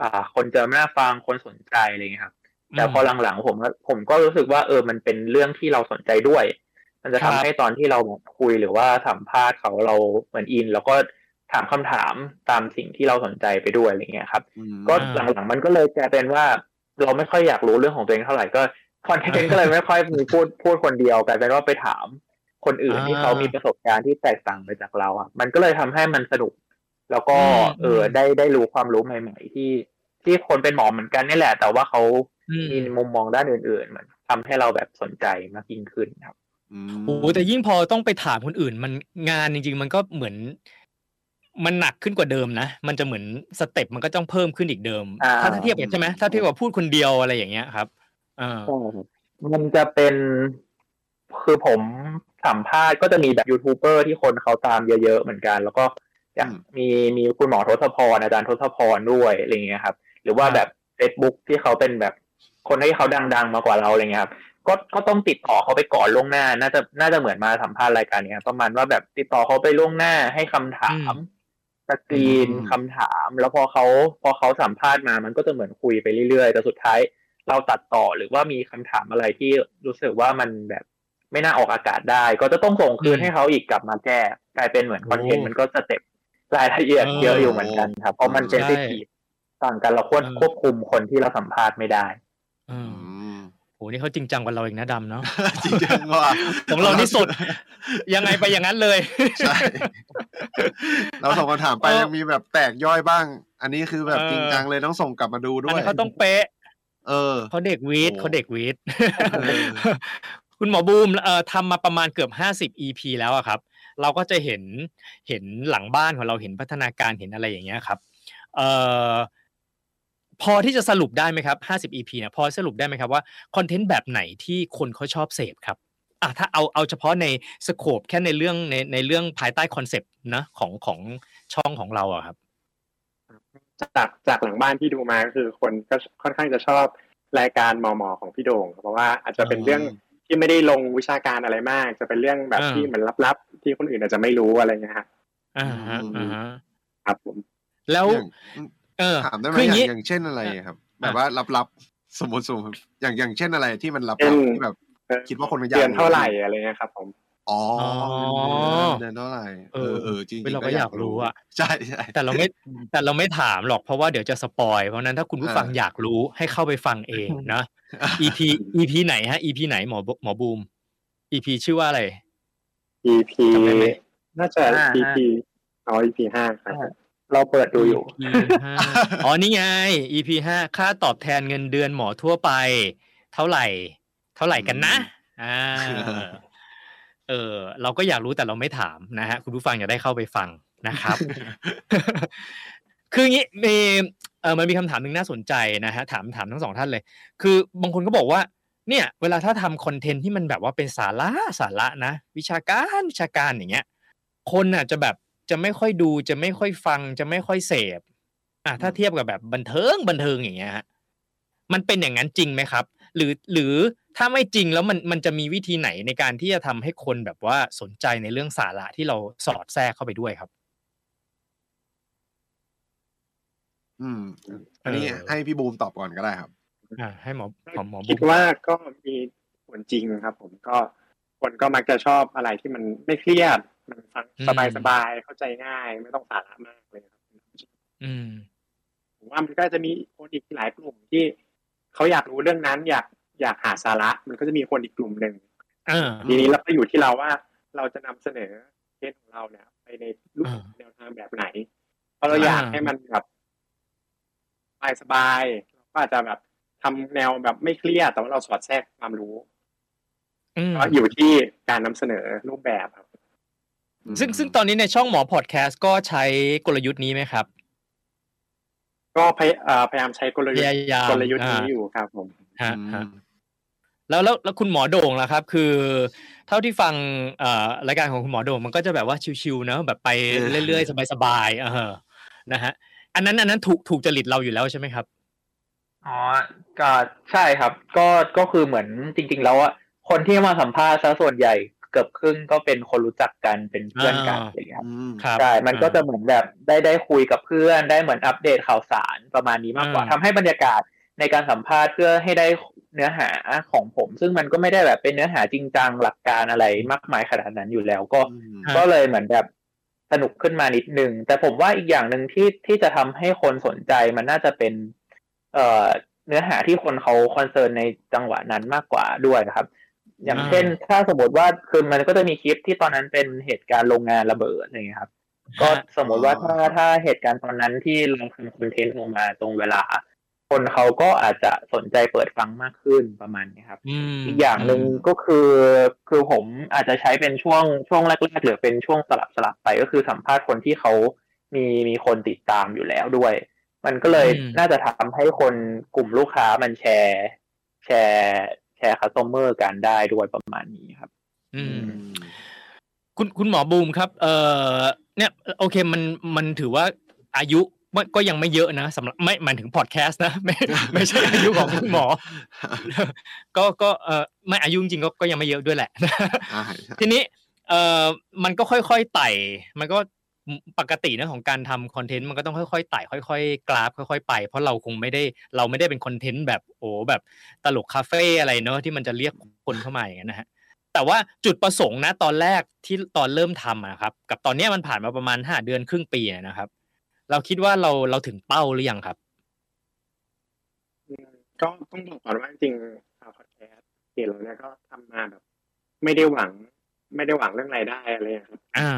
อ่า คนจะน่าฟังคนสนใจอะไรอย่างเงี้ยครับ แต่พอหลังๆผมก็ผมก็รู้สึกว่าเออมันเป็นเรื่องที่เราสนใจด้วย มันจะครัทำบ ให้ตอนที่เราแบบคุยหรือว่าสัมภาษณ์เขาเราเหมือนอิน แล้วก็ ถามคำถามตามสิ่งที่เราสนใจไปด้วยอะไรเงี้ยครับอืมก็หลังๆมันก็เลยกลายเป็นว่า เราไม่ค่อยอยากรู้เรื่องของตัวเองเท่าไหร่ก็คอนเทนต์ก็เลยไม่ค่อยมีพูดพูดคนเดียวกลายเป็นว่าไปถามคนอื่นอ่าที่เขามีประสบการณ์ที่แตกต่างไปจากเราอะมันก็เลยทำให้มันสนุก แล้วก็อืมเออได้ได้รู้ความรู้ใหม่ๆที่ที่คนเป็นหมอเหมือนกันนี่แหละ แต่ว่าเขาอืมมีมุมมองด้านอื่นๆมันทำให้เราแบบสนใจมากยิ่งขึ้นครับอืมโอ้โหแต่ยิ่งพอต้องไปถามคนอื่น มันงานจริง ๆ มันก็เหมือน มันหนักขึ้นกว่าเดิมนะ มันจะเหมือนสเต็ปมันก็ต้องเพิ่มขึ้นอีกเดิมอ่าถ้าถ้าเทียบกันใช่ไหมถ้าเทียบกับพูดคนเดียวอะไรอย่างเงี้ยครับอ่าใช่ครับมันจะเป็นคือผมสัมภาษณ์ก็จะมีแบบยูทูบเบอร์ที่คนเขาตามเยอะๆเหมือนกัน แล้วก็อย่างมีมีคุณหมอทศพรอาจารย์ทศพรด้วยอะไรเงี้ยครับ หรือว่าแบบ Facebook ที่เขาเป็นแบบคนที่เขาดัง ๆ มากว่าเราอะไรเงี้ยครับก็ก็ต้องติดต่อเขาไปก่อนล่วงหน้า น่าจะน่าจะเหมือนมาสัมภาษณ์รายการเนี้ยประมาณว่าแบบติดต่อเขาไปล่วงหน้าให้คำถาม สกรีนคำถาม แล้วพอเขาพอเขาสัมภาษณ์มามันก็จะเหมือนคุยไปเรื่อยๆ แต่สุดท้ายเราตัดต่อหรือว่ามีคำถามอะไรที่รู้สึกว่ามันแบบไม่น่าออกอากาศได้ ก็จะต้องส่งคืนอืมให้เขาอีกกลับมาแก้ กลายเป็นเหมือนคอนเทนต์โอ้มันก็สเต็ปรายละเอียดเออเยอะอยู่เหมือนกันครับ เพราะมันเซนซิทีฟต่างกันเราควบเออควบคุมคนที่เราสัมภาษณ์ไม่ได้ อืมอืมโห นี่เขาจริงจังกว่าเราอีกนะดำเนาะจริงจังว่ะของเรานี่สด ยังไงไปอย่างนั้นเลยใช่เราส่งคำถามไปเออยังมีแบบแตกย่อยบ้าง อันนี้คือแบบเออจริงจังเลยต้องส่งกลับมาดูด้อันวยนี้นเขาต้องเป๊ะ เออเขาเด็กวีดโอ้เขาเด็กวีดเออคุณหมอบูมเอ่อทำมาประมาณเกือบห้าสิบ EP แล้วอะครับ เราก็จะเห็นเห็นหลังบ้านของเราเห็นพัฒนาการเห็นอะไรอย่างเงี้ยครับ เอ่อ พอที่จะสรุปได้ไหมครับห้าสิบ EP เนี่ยพอสรุปได้ไหมครับว่าคอนเทนต์แบบไหนที่คนเขาชอบเสพครับอะถ้าเอาเอาเฉพาะใน scope แค่ในเรื่องในในเรื่องภายใต้คอนเซปต์นะของของช่องของเราอะครับ จากจากหลังบ้านที่ดูมาก็คือคนก็ค่อนข้างจะชอบรายการหมอหมอของพี่โด่งเพราะว่าอาจจะเป็นเรื่องที่ไม่ได้ลงวิชาการอะไรมาก จะเป็นเรื่องแบบอ่าที่เหมือนลับๆ ที่คนอื่นอาจจะไม่รู้อะไรเงี้ยฮะอ่าฮะอ่าฮะครับผมแล้วอย่าง เออถามได้ไหมคือออย่างย่างนี้อย่างเช่นอะไรอะครับอะแบบว่าลับๆสมมติสมมติอย่างอย่างเช่นอะไรที่มันลับเช่นๆที่แบบ คิดว่าคนมันอยากเดือนเท่าไหร่อะไรเงี้ยครับ ผมอ๋ออ๋อเดือนเท่าไหร่เอเอออเออจริงเว้ยๆเราก็อยากรู้อะใช่ใช่แต่เราไม่แต่เราไม่ถามหรอกเพราะว่าเดี๋ยวจะสปอยเพราะฉะนั้นถ้าคุณผู้ฟังอ่าอยากรู้ให้เข้าไปฟังเองนะ EP EP ไหนฮะ EP ไหนหมอหมอบูม EP ชื่อว่าอะไร EP จำได้ไหมน่าจะห้า EP อ๋อ EP ห้าครับ เราเปิดดูอยู่ EP ห้าอ๋อ นี่ไง EP ห้าค่าตอบแทนเงินเดือนหมอทั่วไป เท่าไหร่ เท่าไหร่กันนะ อ่า เออ เราก็อยากรู้แต่เราไม่ถามนะฮะ คุณผู้ฟังอยากได้เข้าไปฟังนะครับ คืออย่างงี้มีเออมันมีคำถามหนึ่งน่าสนใจนะฮะ ถามถามทั้งสองท่านเลย คือบางคนก็บอกว่า เนี่ย เวลาถ้าทำคอนเทนต์ที่มันแบบว่าเป็นสาระสาระนะ วิชาการวิชาการอย่างเงี้ย คนอะจะแบบ จะไม่ค่อยดูจะไม่ค่อยฟังจะไม่ค่อยเสพอะถ้าเทียบกับแบบบันเทิงบันเทิงอย่างเงี้ยฮะมันเป็นอย่างนั้นจริงไหมครับ หรือหรือถ้าไม่จริงแล้วมันมันจะมีวิธีไหนในการที่จะทำให้คนแบบว่าสนใจในเรื่องสาระที่เราสอดแทรกเข้าไปด้วยครับ อืม อันนี้เออให้พี่บูมตอบก่อนก็ได้ครับ อ่า ให้หมอหมอหมอคิดบุ๊คว่าก็มีผลจริงครับ ผมก็ คนก็มักจะชอบอะไรที่มันไม่เครียด มันฟังสบายสบายๆเข้าใจง่าย ไม่ต้องสาระมากเลยครับอืมผมว่ามันก็จะมีคนอีกหลายกลุ่มที่เขาอยากรู้เรื่องนั้น อยากอยากหาสาระ มันก็จะมีคนอีกกลุ่มหนึ่งอ่าทีนี้เราก็อยู่ที่เราว่าเราจะนำเสนอเคสของเราเนี่ยไปในรูปอ่าแนวทางแบบไหน เพราะเราอยากอ่าให้มันแบบสบายๆเราก็อาจจะแบบทำแนวแบบไม่เครียดแต่ว่าเราสอดแทรกความรู้อืม ก็อยู่ที่การนำเสนอรูปแบบครับ ซึ่งซึ่งตอนนี้ในช่องหมอพอดแคสต์ก็ใช้กลยุทธ์นี้ไหมครับ ก็พยเอ่อพยายามใช้กลยุทพธ์ยายามกลยุทธ์นี้อ่าอยู่ครับผมฮะอืมฮะแล้วแล้วแล้วคุณหมอโด่งล่ะครับ คือ เท่าที่ฟังเอ่อรายการของคุณหมอโด่งมันก็จะแบบว่าชิวๆเนอะแบบไปเออเรื่อยๆสบายๆเออนะฮะ อันนั้นอันนั้นถูกถูกจริตเราอยู่แล้วใช่ไหมครับอ๋อก็ใช่ครับ ก็ก็คือเหมือนจริง ๆ แล้วอะ คนที่มาสัมภาษณ์ซะส่วนใหญ่เกือบครึ่งก็เป็นคนรู้จักกันเป็นเพื่อนกันอ่าอะไรอย่างเงี้ยครับอืมครับใช่มันก็จะเหมือนแบบได้ได้คุยกับเพื่อนได้เหมือนอัปเดตข่าวสารประมาณนี้มากกว่าอ่าทำให้บรรยากาศในการสัมภาษณ์เพื่อให้ได้เนื้อหาของผม ซึ่งมันก็ไม่ได้แบบเป็นเนื้อหาจริงจังหลักการอะไรมากมายขนาดนั้นอยู่แล้วก็อืมฮะก็เลยเหมือนแบบสนุกขึ้นมานิดนึง แต่ผมว่าอีกอย่างหนึ่งที่ที่จะทำให้คนสนใจมันน่าจะเป็น เอ่อเนื้อหาที่คนเขาคอนเซิร์นในจังหวะนั้นมากกว่าด้วยนะครับ อย่างอ่าเช่น ถ้าสมมติว่าคือมันก็จะมีคลิปที่ตอนนั้นเป็นเหตุการณ์โรงงานระเบิดอะไรอย่างเงี้ยครับ ก็สมมติว่าถ้าถ้าเหตุการณ์ตอนนั้นที่เราทำคอนเทนต์ออกมาตรงเวลา คนเขาก็อาจจะสนใจเปิดฟังมากขึ้นประมาณนี้ครับอืมอีกอย่างหนึ่งก็คือคือผมอาจจะใช้เป็นช่วงช่วงแรกๆหรือเป็นช่วงสลับสลับไปก็คือสัมภาษณ์คนที่เขามีมีคนติดตามอยู่แล้วด้วย มันก็เลยอืมน่าจะทำให้คนกลุ่มลูกค้ามันแชร์ แชร์แช ร์ customer กันได้ด้วยประมาณนี้ครับอืมอืม คุณคุณหมอบูมครับ เอ่อเนี่ย โอเคมันมันถือว่าอายุมันก็ยังไม่เยอะนะสำหรับไม่หมายถึงพอดแคสต์นะไม่ไม่ใช่อายุของคุณหมอ ก็ก็เออไม่อายุจริงๆก็ก็ยังไม่เยอะด้วยแหละใช่ใช่ทีนี้เอ่อมันก็ค่อยๆไต่ มันก็ ปกตินะของการทำคอนเทนต์มันก็ต้องค่อยๆไต่ค่อย ๆ กราฟค่อย ๆ ไป เพราะเราคงไม่ได้เราไม่ได้เป็นคอนเทนต์แบบโอ้แบบตลกคาเฟ่อะไรเนอะที่มันจะเรียกคนเข้ามาอย่างนั้นนะฮะแต่ว่าจุดประสงค์นะตอนแรกที่ตอนเริ่มทำอะครับ กับตอนเนี้ยมันผ่านมาประมาณห้าเดือนครึ่งปีอะนะครับ เราคิดว่าเราเราถึงเป้าหรือยังครับอืมก็ต้องบอกก่อนว่าจริงๆพอดแคสต์เพจเราเนี่ยก็ทำมาแบบ ไม่ได้หวัง ไม่ได้หวังเรื่องรายได้อะไรอะครับ อ่า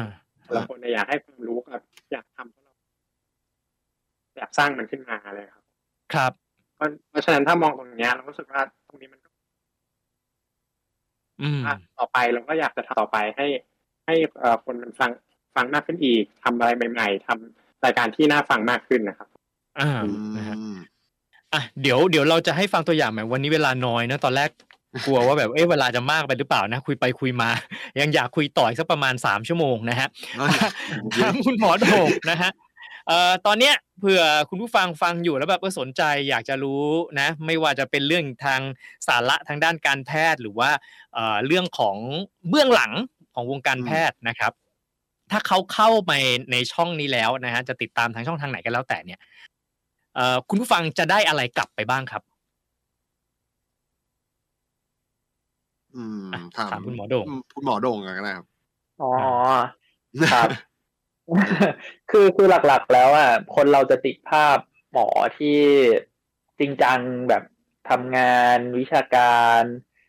แต่ละคนเนี่ยอยากให้ความรู้กับอยากทำเพราะเราอยากสร้างมันขึ้นมาเลยครับ ครับ เพราะเพราะฉะนั้นถ้ามองตรงเนี้ยเรารู้สึกว่าตรงนี้มันก็อืมอะต่อไปเราก็อยากจะทำต่อไปให้ ให้เอ่อคนมันฟังฟังมากขึ้นอีกทำอะไรใหม่ๆทำรายการที่น่าฟังมากขึ้นนะครับ อ่าอืนะฮะมอะเดี๋ยวเดี๋ยวเราจะให้ฟังตัวอย่างแบบวันนี้เวลาน้อยนะตอนแรก กลัวว่าแบบเอ๊ะเวลาจะมากไปหรือเปล่านะคุยไปคุยมา ยังอยากคุยต่ออีกสักประมาณสามชั่วโมงนะฮะเอ้ยทางคุณหมอโด่งนะฮะเอ่อตอนเนี้ยเผื่อคุณผู้ฟังฟังอยู่แล้วแบบเออสนใจอยากจะรู้นะไม่ว่าจะเป็นเรื่องทางสาระทางด้านการแพทย์หรือว่าเอ่อเรื่องของเบื้องหลังของวงการแพทย์นะครับ ถ้าเขาเข้าไปในช่องนี้แล้วนะฮะจะติดตามทางช่องทางไหนก็แล้วแต่เนี่ยเอ่อคุณผู้ฟังจะได้อะไรกลับไปบ้างครับ อืมอะถามถามคุณหมอโด่งคุณหมอโด่งกันก็ได้ครับอ๋อครับคือคือหลักๆ แล้วอะคนเราจะติดภาพหมอที่จริงจังแบบทำงานวิชาการ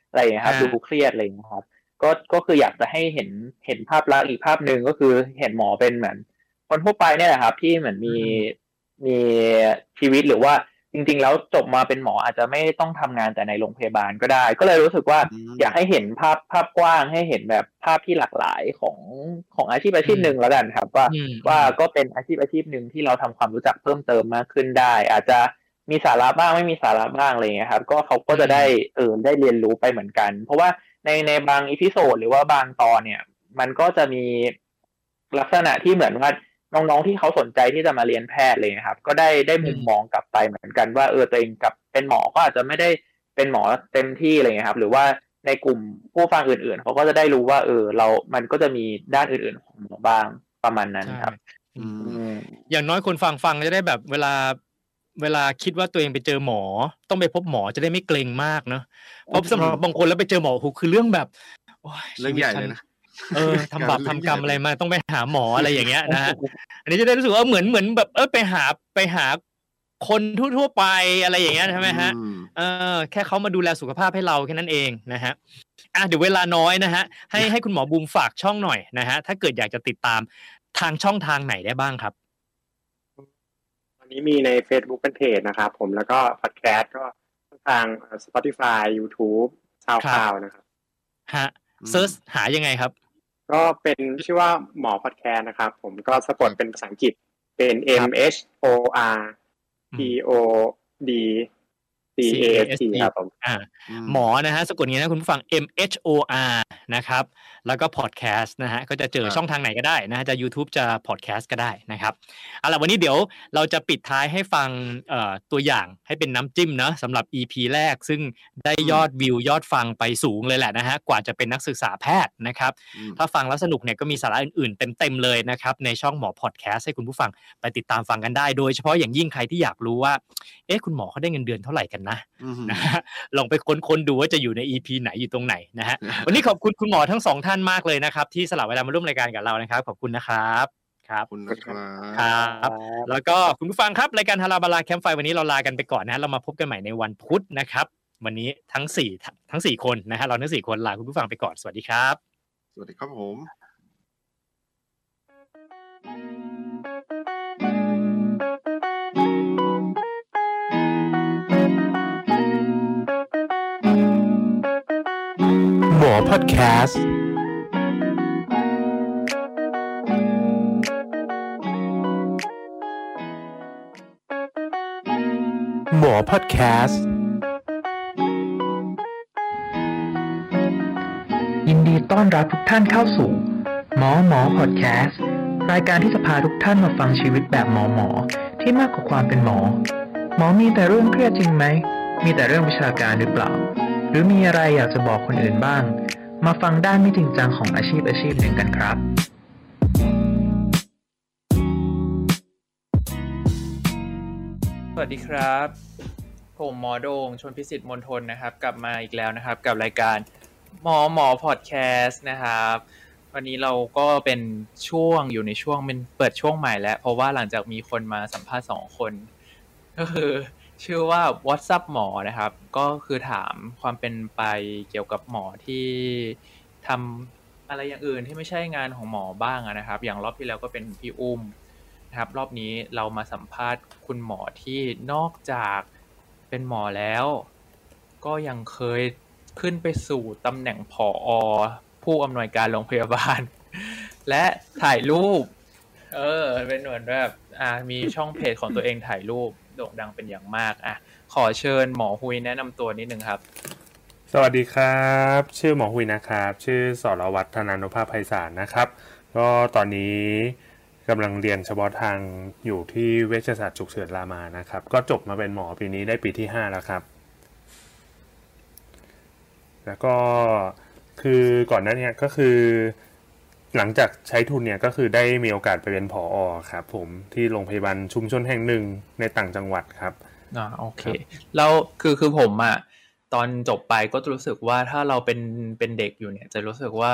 อะไรอย่างเงี้ยครับอ่าดูเครียดอะไรอย่างเงี้ยครับ ก็ก็คืออยากจะให้เห็นเห็นภาพลักษณ์อีกภาพหนึ่งก็คือเห็นหมอเป็นเหมือน คนทั่วไปเนี่ยแหละครับ ที่เหมือนมีมีชีวิตหรือว่า จริง ๆ แล้วจบมาเป็นหมออาจจะไม่ต้องทำงานแต่ในโรงพยาบาลก็ได้ ก็เลยรู้สึกว่าอืมอยากให้เห็นภาพภาพกว้างให้เห็นแบบภาพที่หลากหลายของของอาชีพอาชีพหนึ่งแล้วกันครับ ว่าอืมว่าก็เป็นอาชีพอาชีพหนึ่งที่เราทำความรู้จักเพิ่มเติมมากขึ้นได้ อาจจะมีสาระบ้างไม่มีสาระบ้างอะไรเงี้ยครับ ก็เขาก็จะได้เออได้เรียนรู้ไปเหมือนกัน เพราะว่าในในบาง episode หรือว่าบางตอนเนี่ย มันก็จะมีลักษณะที่เหมือนว่า น้องๆที่เขาสนใจที่จะมาเรียนแพทย์เลยนะครับก็ได้ได้มุมมองกลับไปเหมือนกันว่าเออตัวเองกับเป็นหมอก็อาจจะไม่ได้เป็นหมอเต็มที่อะไรเงี้ยครับ หรือว่าในกลุ่มผู้ฟังอื่นๆเขาก็จะได้รู้ว่าเออเรา มันก็จะมีด้านอื่นๆของหมอบ้างประมาณนั้นครับอืมอืมอย่างน้อยคนฟังฟังจะได้แบบเวลาเวลาคิดว่าตัวเองไปเจอหมอ ต้องไปพบหมอจะได้ไม่เกรงมากเนอะเพราะสำหรับบางคนแล้วไปเจอหมอโอ้โหคือเรื่องแบบโยเรื่องชีวิตใหญ่ฉัเลยนะ เออทำบาปเรื่องทำกรรมใหญ่อะไรมาต้องไปหาหมออะไรอย่างเงี้ยนะฮะอันนี้จะได้รู้สึกว่าเหมือนเหมือนแบบเออไปหาไปหาคนทั่วๆไปอะไรอย่างเงี้ยใช่ไหมฮะอืมเออแค่เขามาดูแลสุขภาพให้เราแค่นั้นเองนะฮะอะเดี๋ยวเวลาน้อยนะฮะให้ให้คุณหมอบูมฝากช่องหน่อยนะฮะถ้าเกิดอยากจะติดตามทางช่องทางไหนได้บ้างครับตอนนี้มีใน Facebook เป็นเพจนะครับผมแล้วก็พอดแคสต์ก็ทางเอ่อ Spotify YouTube SoundCloud นะครับฮะอืมเซิร์ชหายังไงครับ ก็เป็นชื่อว่าหมอพอดแคสต์นะครับ ผมก็สะกดเป็นภาษาอังกฤษเป็น M H O R P O D C A S T ครับผมอ่าหมอนะฮะสะกดอย่างนี้นะคุณผู้ฟัง M H O R นะครับ แล้วก็พอดแคสต์นะฮะก็จะเจอครับช่องทางไหนก็ได้นะฮะจะ YouTube จะพอดแคสต์ก็ได้นะครับเอาล่ะวันนี้เดี๋ยวเราจะปิดท้ายให้ฟังเอ่อตัวอย่างให้เป็นน้ำจิ้มนะสำหรับ EP แรกซึ่งได้ยอดวิวยอดฟังไปสูงเลยแหละนะฮะกว่าจะเป็นนักศึกษาแพทย์นะครับอืมถ้าฟังแล้วสนุกเนี่ยก็มีสาระอื่นๆ เต็มๆเลยนะครับในช่องหมอพอดแคสต์ให้คุณผู้ฟังไปติดตามฟังกันได้ โดยเฉพาะอย่างยิ่งใครที่อยากรู้ว่าเอ๊ะคุณหมอเขาได้เงินเดือนเท่าไหร่กันนะอืมนะฮะลองไปค้นๆดูว่าจะอยู่ใน EP ไหนอยู่ตรงไหนนะฮะวันนี้ขอบคุณคุณหมอทั้งสองท่านมากเลยนะครับ ที่สละเวลามาร่วมรายการกับเรานะครับ ขอบคุณนะครับครับขอบคุณนะครับครับแล้วก็คุณผู้ฟังครับรายการฮาราบาลาแคมป์ไฟวันนี้เราลากันไปก่อนนะฮะเรามาพบกันใหม่ในวันพุธนะครับ วันนี้ทั้งสี่ทั้งสี่คนนะฮะเราทั้งสี่คนลาคุณผู้ฟังไปก่อนสวัสดีครับ สวัสดีครับผมหม พอดแคสต์หมอพอดแคสต์ยินดีต้อนรับทุกท่านเข้าสู่ หมอหมอพอดแคสต์รายการที่จะพาทุกท่านมาฟังชีวิตแบบหมอหมอที่มากกว่าความเป็นหมอ หมอมีแต่เรื่องเครียดจริงไหม มีแต่เรื่องวิชาการหรือเปล่า หรือมีอะไรอยากจะบอกคนอื่นบ้าง มาฟังด้านไม่จริงจังของอาชีพอาชีพหนึ่งกันครับ สวัสดีครับ ผมหมอโดงชนพิสิทธิ์มนทนนะครับ กลับมาอีกแล้วนะครับ กับรายการหมอหมอพอดแคสต์นะครับ วันนี้เราก็เป็นช่วงอยู่ในช่วงเป็นเปิดช่วงใหม่แล้ว เพราะว่าหลังจากมีคนมาสัมภาษณ์สองคน ก็คือ ชื่อว่า What's up หมอนะครับ ก็คือถามความเป็นไปเกี่ยวกับหมอที่ทำอะไรอย่างอื่นที่ไม่ใช่งานของหมอบ้างนะครับ อย่างรอบที่แล้วก็เป็นพี่อุ้มนะครับ รอบนี้เรามาสัมภาษณ์คุณหมอที่นอกจากเป็นหมอแล้ว ก็ยังเคยขึ้นไปสู่ตำแหน่งผออผู้อำนวยการโรงพยาบาล และถ่ายรูป เออ เป็นเหมือนแบบอ่ามีช่องเพจของตัวเองถ่ายรูป โด่งดังเป็นอย่างมากอะขอเชิญหมอฮุยแนะนำตัวนิดนึงครับ สวัสดีครับ ชื่อหมอหุยนะครับ ชื่อสรวัตรธนานุภาพไพศาลนะครับ ก็ตอนนี้กำลังเรียนเฉพาะทางอยู่ที่เวชศาสตร์ฉุกเฉินรามานะครับ ก็จบมาเป็นหมอปีนี้ได้ปีที่ 5 แล้วครับ แล้วก็คือก่อนหน้านี้ก็คือ หลังจากใช้ทุนเนี่ยก็คือได้มีโอกาสไปเป็นผออครับผมที่โรงพยาบาลชุมชนแห่งหนึ่งในต่างจังหวัดครับอ่าโอเคแล้วคือคือผมอะตอนจบไปก็รู้สึกว่าถ้าเราเป็นเป็นเด็กอยู่เนี่ย จะรู้สึกว่า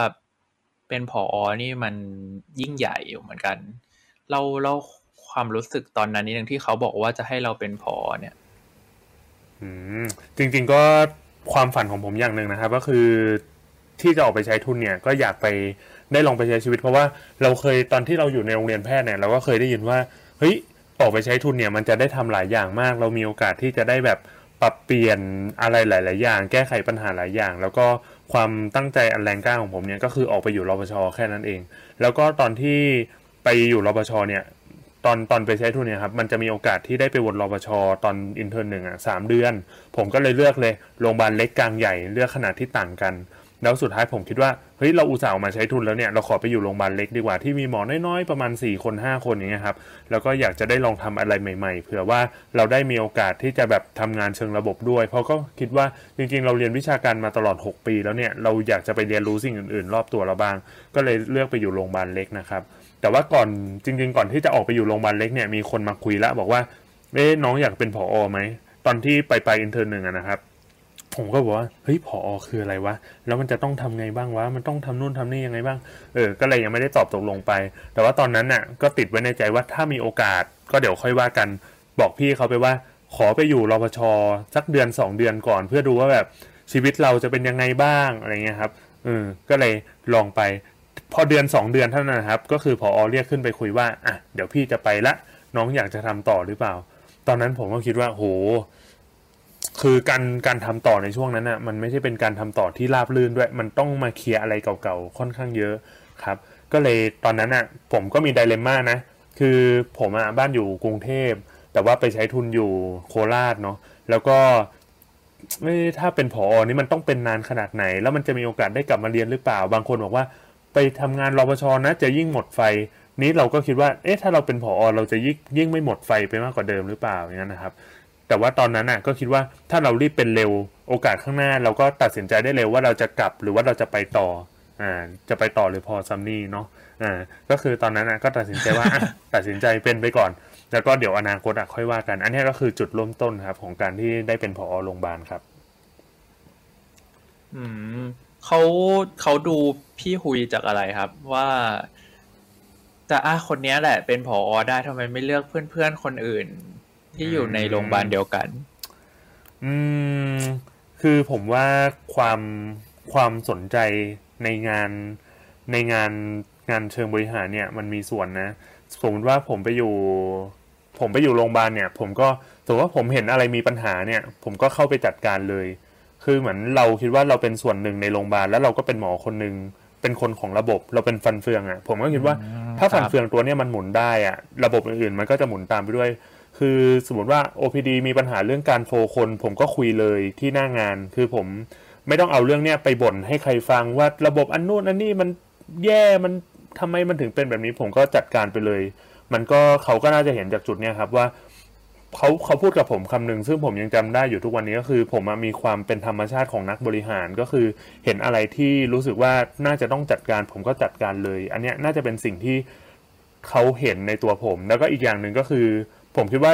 เป็นผอนี่มันยิ่งใหญ่อยู่เหมือนกัน เราเราความรู้สึกตอนนั้นนิดนึงที่เขาบอกว่าจะให้เราเป็นผอเนี่ย อืมจริง ๆก็ความฝันของผมอย่างหนึ่งนะครับ ก็คือที่จะออกไปใช้ทุนเนี่ย ก็อยากไป ได้ลองไปใช้ชีวิต เพราะว่าเราเคยตอนที่เราอยู่ในโรงเรียนแพทย์เนี่ยเราก็เคยได้ยินว่าเฮ้ยออกไปใช้ทุนเนี่ยมันจะได้ทำหลายอย่างมาก เรามีโอกาสที่จะได้แบบปรับเปลี่ยนอะไรหลาย ๆ อย่าง แก้ไขปัญหาหลายอย่าง แล้วก็ความตั้งใจอันแรงกล้าของผมเนี่ยก็คือออกไปอยู่รพชแค่นั้นเอง แล้วก็ตอนที่ไปอยู่รพชเนี่ยตอนตอนไปใช้ทุนเนี่ยครับมันจะมีโอกาสที่ได้ไปวนรพชตอน intern หนึ่งอะสามเดือน ผมก็เลยเลือกเลยโรงพยาบาลเล็กกลางใหญ่เลือกขนาดที่ต่างกัน แล้วสุดท้ายผมคิดว่าเฮ้ยเราอุตส่าห์มาใช้ทุนแล้วเนี่ยเราขอไปอยู่โรงพยาบาลเล็กดีกว่าที่มีหมอน้อยๆประมาณ 4 คน 5 คนอย่างเงี้ยครับแล้วก็อยากจะได้ลองทำอะไรใหม่ ๆ เผื่อว่าเราได้มีโอกาสที่จะแบบทำงานเชิงระบบด้วย เพราะก็คิดว่าจริงๆ เราเรียนวิชาการมาตลอด 6 ปีแล้วเนี่ยเราอยากจะไปเรียนรู้สิ่งอื่นๆ รอบตัวเราบ้าง ก็เลยเลือกไปอยู่โรงพยาบาลเล็กนะครับแต่ว่าก่อนจริง ๆ ก่อนที่จะออกไปอยู่โรงพยาบาลเล็กเนี่ยมีคนมาคุยล้วบอกว่าเอ๊น้องอยากเป็นผอไหมตอนที่ไปไปอินเทอร์หนึ่งนะครับ ผมก็บอกว่าเฮ้ยผอคืออะไรวะ แล้วมันจะต้องทำไงบ้างวะ มันต้องทำนู่นทำนี่ยังไงบ้าง เออ ก็เลยยังไม่ได้ตอบตกลงไป แต่ว่าตอนนั้นน่ะ ก็ติดไว้ในใจว่าถ้ามีโอกาสก็เดี๋ยวค่อยว่ากัน บอกพี่เขาไปว่า ขอไปอยู่รปชสักเดือนสองเดือนก่อน เพื่อดูว่าแบบชีวิตเราจะเป็นยังไงบ้างอะไรเงี้ยครับ เออ ก็เลยลองไป พอเดือนสองเดือนเท่านั้นนะครับ ก็คือพอเรียกขึ้นไปคุยว่า อะ เดี๋ยวพี่จะไปละ น้องอยากจะทำต่อหรือเปล่า ตอนนั้นผมก็คิดว่า โห คือการการทำต่อในช่วงนั้นอะมันไม่ใช่เป็นการทำต่อที่ราบรื่นด้วย มันต้องมาเคลียร์อะไรเก่าๆค่อนข้างเยอะครับ ก็เลยตอนนั้นอะผมก็มีไดเลม่านะ คือผมอะบ้านอยู่กรุงเทพ แต่ว่าไปใช้ทุนอยู่โคราชเนาะแล้วก็ไม่ถ้าเป็นผออนี่มันต้องเป็นนานขนาดไหน แล้วมันจะมีโอกาสได้กลับมาเรียนหรือเปล่า บางคนบอกว่า ไปทำงานรปชนะ จะยิ่งหมดไฟ นี้เราก็คิดว่า เอ๊ะถ้าเราเป็นผออเราจะยิ่งยิ่งไม่หมดไฟไปมากกว่าเดิมหรือเปล่าอย่างนั้นนะครับ แต่ว่าตอนนั้นน่ะก็คิดว่าถ้าเรารีบเป็นเร็วโอกาสข้างหน้า เราก็ตัดสินใจได้เร็วว่าเราจะกลับหรือว่าเราจะไปต่ออ่าจะไปต่อหรือพอซัมนี่เนาะอ่าก็คือตอนนั้นน่ะก็ตัดสินใจว่าตัดสินใจเป็นไปก่อน แล้วก็เดี๋ยวอนาคตอะค่อยว่ากัน อันนี้ก็คือจุดเริ่มต้นครับ ของการที่ได้เป็นผอโรงพยาบาลครับ อืมเขาเขาดูพี่หุยจากอะไรครับว่าแต่อะคนนี้แหละเป็นผอได้ทำไมไม่เลือกเพื่อนๆคนอื่น ที่อยู่ในโรงพยาบาลเดียวกัน อืม คือผมว่าความความสนใจในงานในงานงานเชิงบริหารเนี่ย มันมีส่วนนะสมมติว่าผมไปอยู่ ผมไปอยู่โรงพยาบาลเนี่ย ผมก็สมมติว่าผมเห็นอะไรมีปัญหาเนี่ย ผมก็เข้าไปจัดการเลย คือเหมือนเราคิดว่าเราเป็นส่วนหนึ่งในโรงพยาบาลแล้วเราก็เป็นหมอคนหนึ่งเป็นคนของระบบเราเป็นฟันเฟืองอะ่ะ ผมก็คิดว่าถ้าฟันเฟืองตัวเนี้ยมันหมุนได้อะ่ะ ระบบอื่นๆมันก็จะหมุนตามไปด้วย คือสมมติว่า OPD มีปัญหาเรื่องการโฟคน ผมก็คุยเลยที่หน้างาน คือผมไม่ต้องเอาเรื่องเนี้ยไปบ่นให้ใครฟังว่าระบบอันนู้นอันนี้มันแย่มันทำไมมันถึงเป็นแบบนี้ผมก็จัดการไปเลย มันก็เขาก็น่าจะเห็นจากจุดเนี้ยครับว่าเขาเขาพูดกับผมคำหนึ่งซึ่งผมยังจำได้อยู่ทุกวันนี้ก็คือ ผมมีความเป็นธรรมชาติของนักบริหารก็คือเห็นอะไรที่รู้สึกว่าน่าจะต้องจัดการ ผมก็จัดการเลย อันเนี้ยน่าจะเป็นสิ่งที่เขาเห็นในตัวผม แล้วก็อีกอย่างหนึ่งก็คือ ผมคิดว่า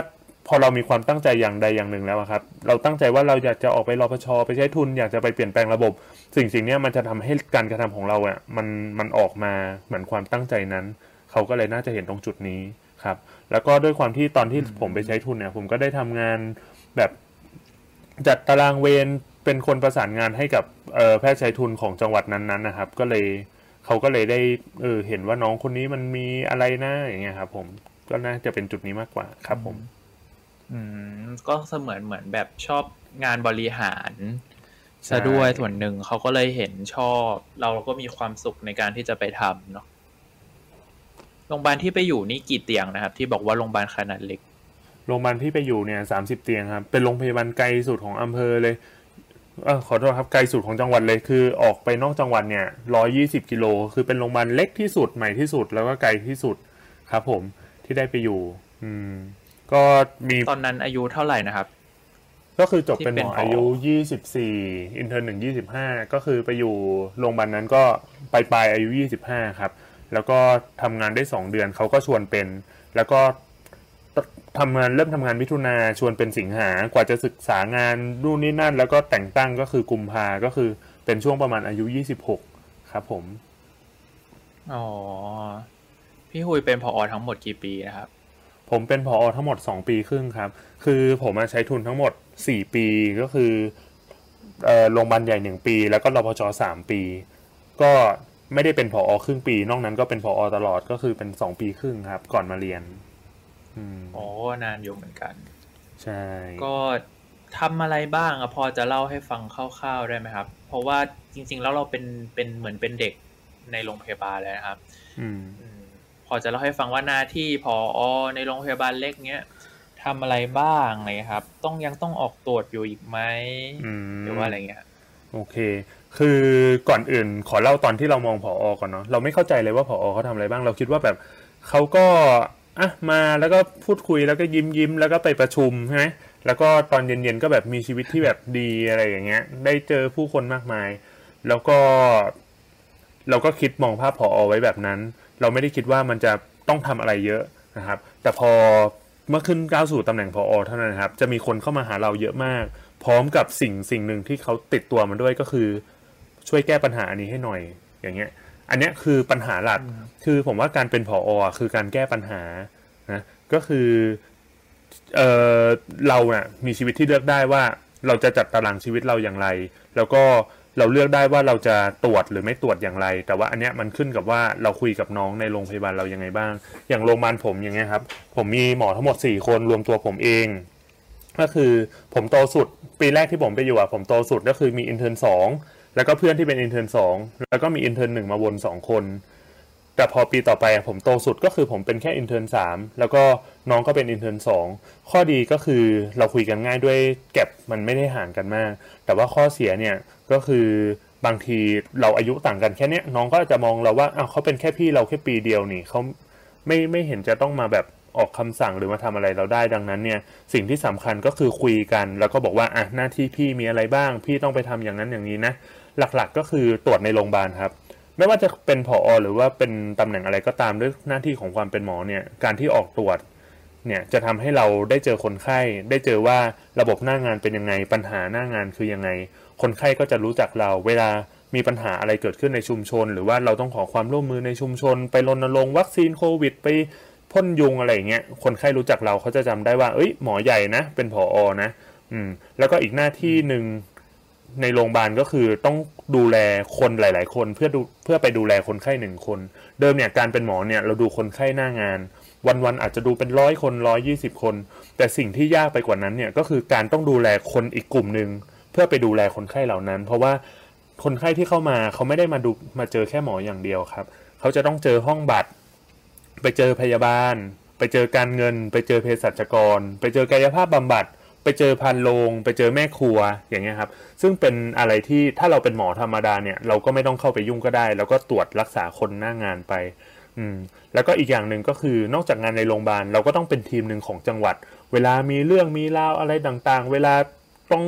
พอเรามีความตั้งใจอย่างใดอย่างหนึ่งแล้วครับ เราตั้งใจว่าเราอยากจะออกไปรอพชไปใช้ทุน อยากจะไปเปลี่ยนแปลงระบบ สิ่งสิ่งนี้มันจะทำให้การกระทำของเราอะมันมันออกมาเหมือนความตั้งใจนั้น เขาก็เลยน่าจะเห็นตรงจุดนี้ครับ แล้วก็ด้วยความที่ตอนที่ผมไปใช้ทุนเนี่ย ผมก็ได้ทำงานแบบจัดตารางเวรเป็นคนประสานงานให้กับแพทย์ใช้ทุนของจังหวัดนั้นๆนะครับ ก็เลยเขาก็เลยได้เออเห็นว่าน้องคนนี้มันมีอะไรนะอย่างเงี้ยครับผม ก็น่าจะเป็นจุดนี้มากกว่าครับผม อืมก็เสมือนเหมือนแบบชอบงานบริหารซะด้วยส่วนหนึ่งเขาก็เลยเห็นชอบ เราก็มีความสุขในการที่จะไปทำเนาะโรงพยาบาลที่ไปอยู่นี่กี่เตียงนะครับ ที่บอกว่าโรงพยาบาลขนาดเล็กโรงพยาบาลที่ไปอยู่เนี่ยสามสิบเตียงครับ เป็นโรงพยาบาลไกลสุดของอำเภอเลยเออขอโทษครับไกลสุดของจังหวัดเลยคือออกไปนอกจังหวัดเนี่ยร้อยยี่สิบกิโลคือเป็นโรงพยาบาลเล็กที่สุดใหม่ที่สุดแล้วก็ไกลที่สุดครับผม ที่ได้ไปอยู่ อืม ก็มีตอนนั้นอายุเท่าไหร่นะครับ ก็คือจบเป็นหมอที่เป็นผออายุยี่สิบสี่ intern หนึ่งยี่สิบห้าก็คือไปอยู่โรงพยาบาลนั้นก็ปลายปลายๆอายุยี่สิบห้าครับ แล้วก็ทำงานได้สองเดือนเขาก็ชวนเป็น แล้วก็ทำงานเริ่มทำงานมิถุนาชวนเป็นสิงหากว่าจะศึกษางานนู่นนี่นั่น แล้วก็แต่งตั้งก็คือกุมภาก็คือเป็นช่วงประมาณอายุยี่สิบหกครับผม อ๋อ พี่หุยเป็นผอทั้งหมดกี่ปีนะครับ ผมเป็นผอทั้งหมด 2 ปีครึ่งครับ คือผมมาใช้ทุนทั้งหมด 4 ปีก็คือเอ่อโรงพยาบาลใหญ่ 1 ปี แล้วก็รพช3ปี ก็ไม่ได้เป็นผอครึ่งปี นอกนั้นก็เป็นผอตลอดก็คือเป็น 2 ปีครึ่งครับ ก่อนมาเรียนอืมโอ้นานอยู่เหมือนกัน ใช่ ก็ทำอะไรบ้างอะพอจะเล่าให้ฟังคร่าวๆได้ไหมครับ เพราะว่าจริง ๆ แล้วเราเป็นเป็นเหมือนเป็นเด็กในโรงพยาบาลเลยนะครับ อืม อืมพอจะเล่าให้ฟังว่าหน้าที่พออในโรงพยาบาลเล็กเนี้ยทำอะไรบ้างอะไรเงี้ยครับ ต้องยังต้องออกตรวจอยู่อีกไหมอืมหรือว่าอะไรเงี้ยโอเค คือก่อนอื่นขอเล่าตอนที่เรามองผออก่อนเนาะเราไม่เข้าใจเลยว่าผออเขาทำอะไรบ้างเราคิดว่าแบบเขาก็อะมาแล้วก็พูดคุยแล้วก็ยิ้มยิ้มแล้วก็ไปประชุมใช่ไหมแล้วก็ตอนเย็นๆก็แบบมีชีวิตที่แบบดีอะไรอย่างเงี้ย ได้เจอผู้คนมากมาย แล้วก็ เราก็คิดมองภาพผออไว้แบบนั้น เราไม่ได้คิดว่ามันจะต้องทำอะไรเยอะนะครับ แต่พอเมื่อขึ้นก้าวสู่ตำแหน่งผอเท่านั้นนะครับ จะมีคนเข้ามาหาเราเยอะมาก พร้อมกับสิ่งสิ่งหนึ่งที่เขาติดตัวมาด้วยก็คือ ช่วยแก้ปัญหาอันนี้ให้หน่อยอย่างเงี้ย อันเนี้ยคือปัญหาหลักคือผมว่าการเป็นผออะคือการแก้ปัญหานะก็คือเออเราเนี่ยมีชีวิตที่เลือกได้ว่าเราจะจัดตารางชีวิตเราอย่างไร แล้วก็ เราเลือกได้ว่าเราจะตรวจหรือไม่ตรวจอย่างไร แต่ว่าอันเนี้ยมันขึ้นกับว่าเราคุยกับน้องในโรงพยาบาลเรายังไงบ้าง อย่างโรงพยาบาลผมอย่างเงี้ยครับ ผมมีหมอทั้งหมดสี่คนรวมตัวผมเอง ก็คือผมโตสุด ปีแรกที่ผมไปอยู่อะผมโตสุดก็คือมีอินเทอร์สองแล้วก็เพื่อนที่เป็น intern สองแล้วก็มี intern หนึ่งมาวนสองคน แต่พอปีต่อไปอะผมโตสุดก็คือผมเป็นแค่ intern สามแล้วก็น้องก็เป็น intern สองข้อดีก็คือเราคุยกันง่ายด้วย gap มันไม่ได้ห่างกันมาก แต่ว่าข้อเสียเนี่ย ก็คือบางทีเราอายุต่างกันแค่นี้น้องก็จะมองเราว่าอ้าวเขาเป็นแค่พี่เราแค่ปีเดียวนี่เขาไม่ไม่เห็นจะต้องมาแบบออกคำสั่งหรือมาทำอะไรเราได้ดังนั้นเนี่ยสิ่งที่สำคัญก็คือคุยกัน แล้วก็บอกว่าอะหน้าที่พี่มีอะไรบ้าง พี่ต้องไปทำอย่างนั้นอย่างนี้นะ หลักๆก็คือตรวจในโรงพยาบาลครับ ไม่ว่าจะเป็นผอหรือว่าเป็นตำแหน่งอะไรก็ตามด้วยหน้าที่ของความเป็นหมอเนี่ยการที่ออกตรวจเนี่ยจะทำให้เราได้เจอคนไข้ ได้เจอว่าระบบหน้างานเป็นยังไง ปัญหาหน้างานคือยังไง คนไข้ก็จะรู้จักเรา เวลามีปัญหาอะไรเกิดขึ้นในชุมชน หรือว่าเราต้องขอความร่วมมือในชุมชน ไปรณรงค์วัคซีนโควิด ไปพ่นยุงอะไรอย่างเงี้ยคนไข้รู้จักเราเขาจะจำได้ว่า เอ้ยหมอใหญ่นะเป็นผอนะ อืม แล้วก็อีกหน้าที่หนึ่งในโรงพยาบาลก็คือต้องดูแลคนหลาย ๆ คนเพื่อดูเพื่อไปดูแลคนไข้หนึ่งคน เดิมเนี่ยการเป็นหมอเนี่ยเราดูคนไข้หน้างาน วัน ๆ อาจจะดูเป็นร้อยคนร้อยยี่สิบคน แต่สิ่งที่ยากไปกว่านั้นเนี่ยก็คือการต้องดูแลคนอีกกลุ่มหนึ่ง เพื่อไปดูแลคนไข้เหล่านั้น เพราะว่าคนไข้ที่เข้ามาเขาไม่ได้มาดูมาเจอแค่หมออย่างเดียวครับ เขาจะต้องเจอห้องบัตร ไปเจอพยาบาล ไปเจอการเงิน ไปเจอเภสัชกร ไปเจอกายภาพบำบัด ไปเจอพันโรงไปเจอแม่ครัวอย่างเงี้ยครับซึ่งเป็นอะไรที่ถ้าเราเป็นหมอธรรมดาเนี่ยเราก็ไม่ต้องเข้าไปยุ่งก็ได้ แล้วก็ตรวจรักษาคนหน้างานไปอืมแล้วก็อีกอย่างหนึ่งก็คือนอกจากงานในโรงพยาบาลเราก็ต้องเป็นทีมหนึ่งของจังหวัด เวลามีเรื่องมีราวอะไรต่างๆ เวลาต้อง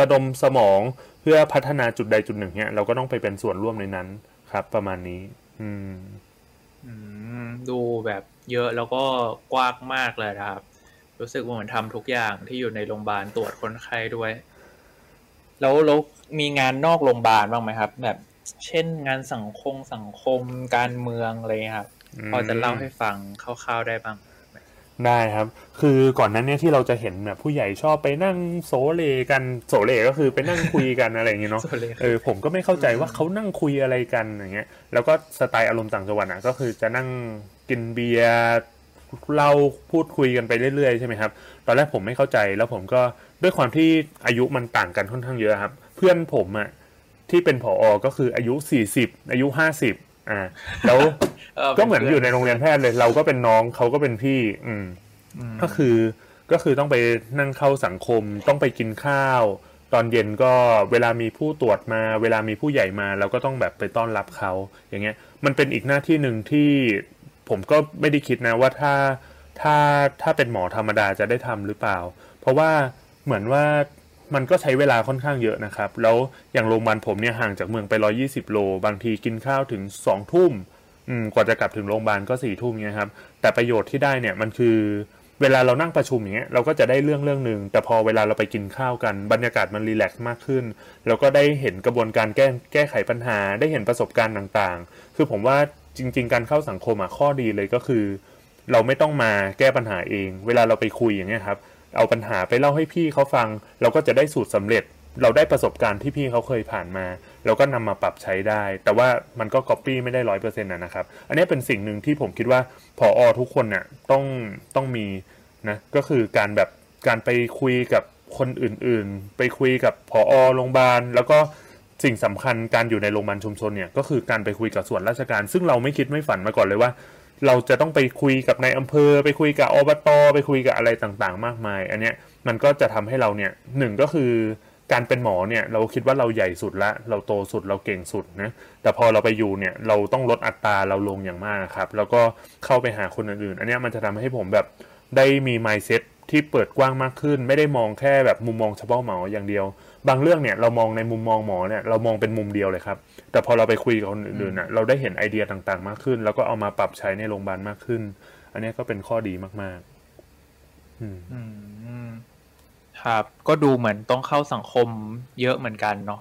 ระดมสมองเพื่อพัฒนาจุดใดจุดหนึ่งเนี่ยเราก็ต้องไปเป็นส่วนร่วมในนั้นครับ ประมาณนี้อืมอืมดูแบบเยอะแล้วก็กว้างมากเลยนะครับ รู้สึกว่าเหมือนทำทุกอย่างที่อยู่ในโรงพยาบาลตรวจคนไข้ด้วย แล้วแล้วมีงานนอกโรงพยาบาลบ้างไหมครับ แบบ เช่นงานสังคมสังคมการเมืองอะไรเงี้ยครับอืมพอจะเล่าให้ฟังคร่าวๆได้บ้าง ได้ครับ คือก่อนหนั้นเนี่ยที่เราจะเห็นแบบผู้ใหญ่ชอบไปนั่งโซเลกันโซเลก็คือไปนั่งคุยกันอะไรอย่างเงี้ยเนาะโซเลเออผมก็ไม่เข้าใจว่าเขานั่งคุยอะไรกันอย่างเงี้ย แล้วก็สไตล์อารมณ์ต่างจังหวัดอะก็คือจะนั่งกินเบียร์เล่าพูดคุยกันไปเรื่อยๆใช่ไหมครับ ตอนแรกผมไม่เข้าใจแล้วผมก็ด้วยความที่อายุมันต่างกันค่อนข้างเยอะครับ เพื่อนผมอะที่เป็นผอก็คืออายุสี่สิบอายุห้าสิบ อ่าแล้วก็เหมือนอยู่ในโรงเรียนแพทย์เลย เราก็เป็นน้องเขาก็เป็นพี่ อืมก็คือก็คือต้องไปนั่งเข้าสังคมต้องไปกินข้าว ตอนเย็นก็เวลามีผู้ตรวจมา เวลามีผู้ใหญ่มาเราก็ต้องแบบไปต้อนรับเขาอย่างเงี้ย มันเป็นอีกหน้าที่หนึ่งที่ผมก็ไม่ได้คิดนะว่าถ้าถ้าถ้าเป็นหมอธรรมดาจะได้ทำหรือเปล่า เพราะว่าเหมือนว่า มันก็ใช้เวลาค่อนข้างเยอะนะครับ แล้วอย่างโรงพยาบาลผมเนี่ยห่างจากเมืองไป 120 โล บางทีกินข้าวถึง 2 ทุ่มมกว่าจะกลับถึงโรงพยาบาลก็สี่ทุ่มเงี้ยครับ แต่ประโยชน์ที่ได้เนี่ยมันคือเวลาเรานั่งประชุมอย่างเงี้ยเราก็จะได้เรื่องเรื่องหนึ่งแต่พอเวลาเราไปกินข้าวกัน บรรยากาศมันรีแลกซ์มากขึ้นเราก็ได้เห็นกระบวนการแก้แก้ไขปัญหา ได้เห็นประสบการณ์ต่างๆ คือผมว่าจริง ๆ การเข้าสังคมอะข้อดีเลยก็คือ เราไม่ต้องมาแก้ปัญหาเอง เวลาเราไปคุยอย่างเงี้ยครับ เอาปัญหาไปเล่าให้พี่เขาฟัง เราก็จะได้สูตรสำเร็จ เราได้ประสบการณ์ที่พี่เขาเคยผ่านมา เราก็นำมาปรับใช้ได้ แต่ว่ามันก็ก๊อปปี้ไม่ได้ร้อยเปอร์เซ็นต์นะครับ อันนี้เป็นสิ่งหนึ่งที่ผมคิดว่าพออทุกคนเนี่ยต้องต้องมีนะก็คือการแบบการไปคุยกับคนอื่นๆ ไปคุยกับพออโรงพยาบาล แล้วก็สิ่งสำคัญการอยู่ในโรงพยาบาลชุมชนเนี่ยก็คือการไปคุยกับส่วนราชการ ซึ่งเราไม่คิดไม่ฝันมาก่อนเลยว่า เราจะต้องไปคุยกับนายอำเภอ ไปคุยกับอบตไปคุยกับอะไรต่างๆ มากมาย อันเนี้ยมันก็จะทำให้เราเนี่ยหนึ่งก็คือการเป็นหมอเนี่ยเราคิดว่าเราใหญ่สุดละเราโตสุดเราเก่งสุดนะแต่พอเราไปอยู่เนี่ยเราต้องลดอัตราเราลงอย่างมากครับ แล้วก็เข้าไปหาคนอื่นๆ อันนี้มันจะทำให้ผมแบบได้มี mindset ที่เปิดกว้างมากขึ้น ไม่ได้มองแค่แบบมุมมองเฉพาะหมออย่างเดียว บางเรื่องเนี่ยเรามองในมุมมองหมอเนี่ยเรามองเป็นมุมเดียวเลยครับ แต่พอเราไปคุยกับคนอื่นๆน่ะเราได้เห็นไอเดียต่างๆ มากขึ้น แล้วก็เอามาปรับใช้ในโรงพยาบาลมากขึ้น อันนี้ก็เป็นข้อดีมากๆอืมอืมครับ ก็ดูเหมือนต้องเข้าสังคมเยอะเหมือนกันเนาะ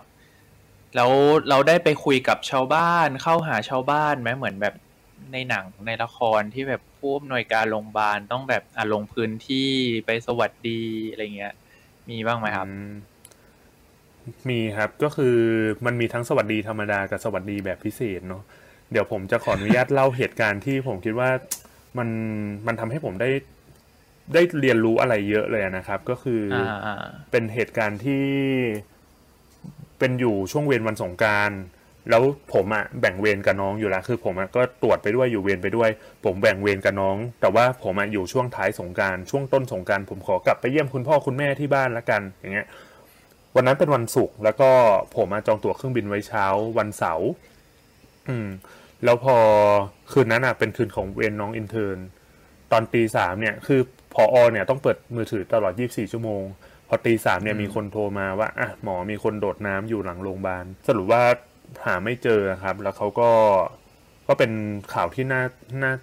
แล้วเราได้ไปคุยกับชาวบ้านเข้าหาชาวบ้านไหมเหมือนแบบในหนังในละครที่แบบผู้อำนวยการโรงพยาบาลต้องแบบอะลงพื้นที่ไปสวัสดีอะไรเงี้ย มีบ้างไหมครับอืม มีครับก็คือมันมีทั้งสวัสดีธรรมดากับสวัสดีแบบพิเศษเนาะเดี๋ยวผมจะขออนุญาตเล่าเหตุการณ์ที่ผมคิดว่ามันมันทำให้ผมได้ได้เรียนรู้อะไรเยอะเลยนะครับ ก็คือออ่าอ่าเป็นเหตุการณ์ที่เป็นอยู่ช่วงเวรวันสงกรารแล้วผมอะแบ่งเวรกับน้องอยู่แล้วคือ ผมอะก็ตรวจไปด้วยอยู่เวรไปด้วย ผมแบ่งเวรกับน้อง แต่ว่าผมอะอยู่ช่วงท้ายสงกรารช่วงต้นสงกรารผมขอกลับไปเยี่ยมคุณพ่อคุณแม่ที่บ้านละกันอย่างเงี้ย วันนั้นเป็นวันศุกร์แล้วก็ผมอะจองตั๋วเครื่องบินไว้เช้าวันเสาร์อืม แล้วพอคืนนั้นอะเป็นคืนของเวรน้อง intern ตอนตีสามเนี่ย คือผอเนี่ยต้องเปิดมือถือตลอด 24 ชั่วโมง พอตีสามเนี่ยมีคนโทรมาว่าอะหมอมีคนโดดน้ำอยู่หลังโรงพยาบาลสรุปว่าหาไม่เจอครับ แล้วเขาก็ก็เป็นข่าวที่น่าน่า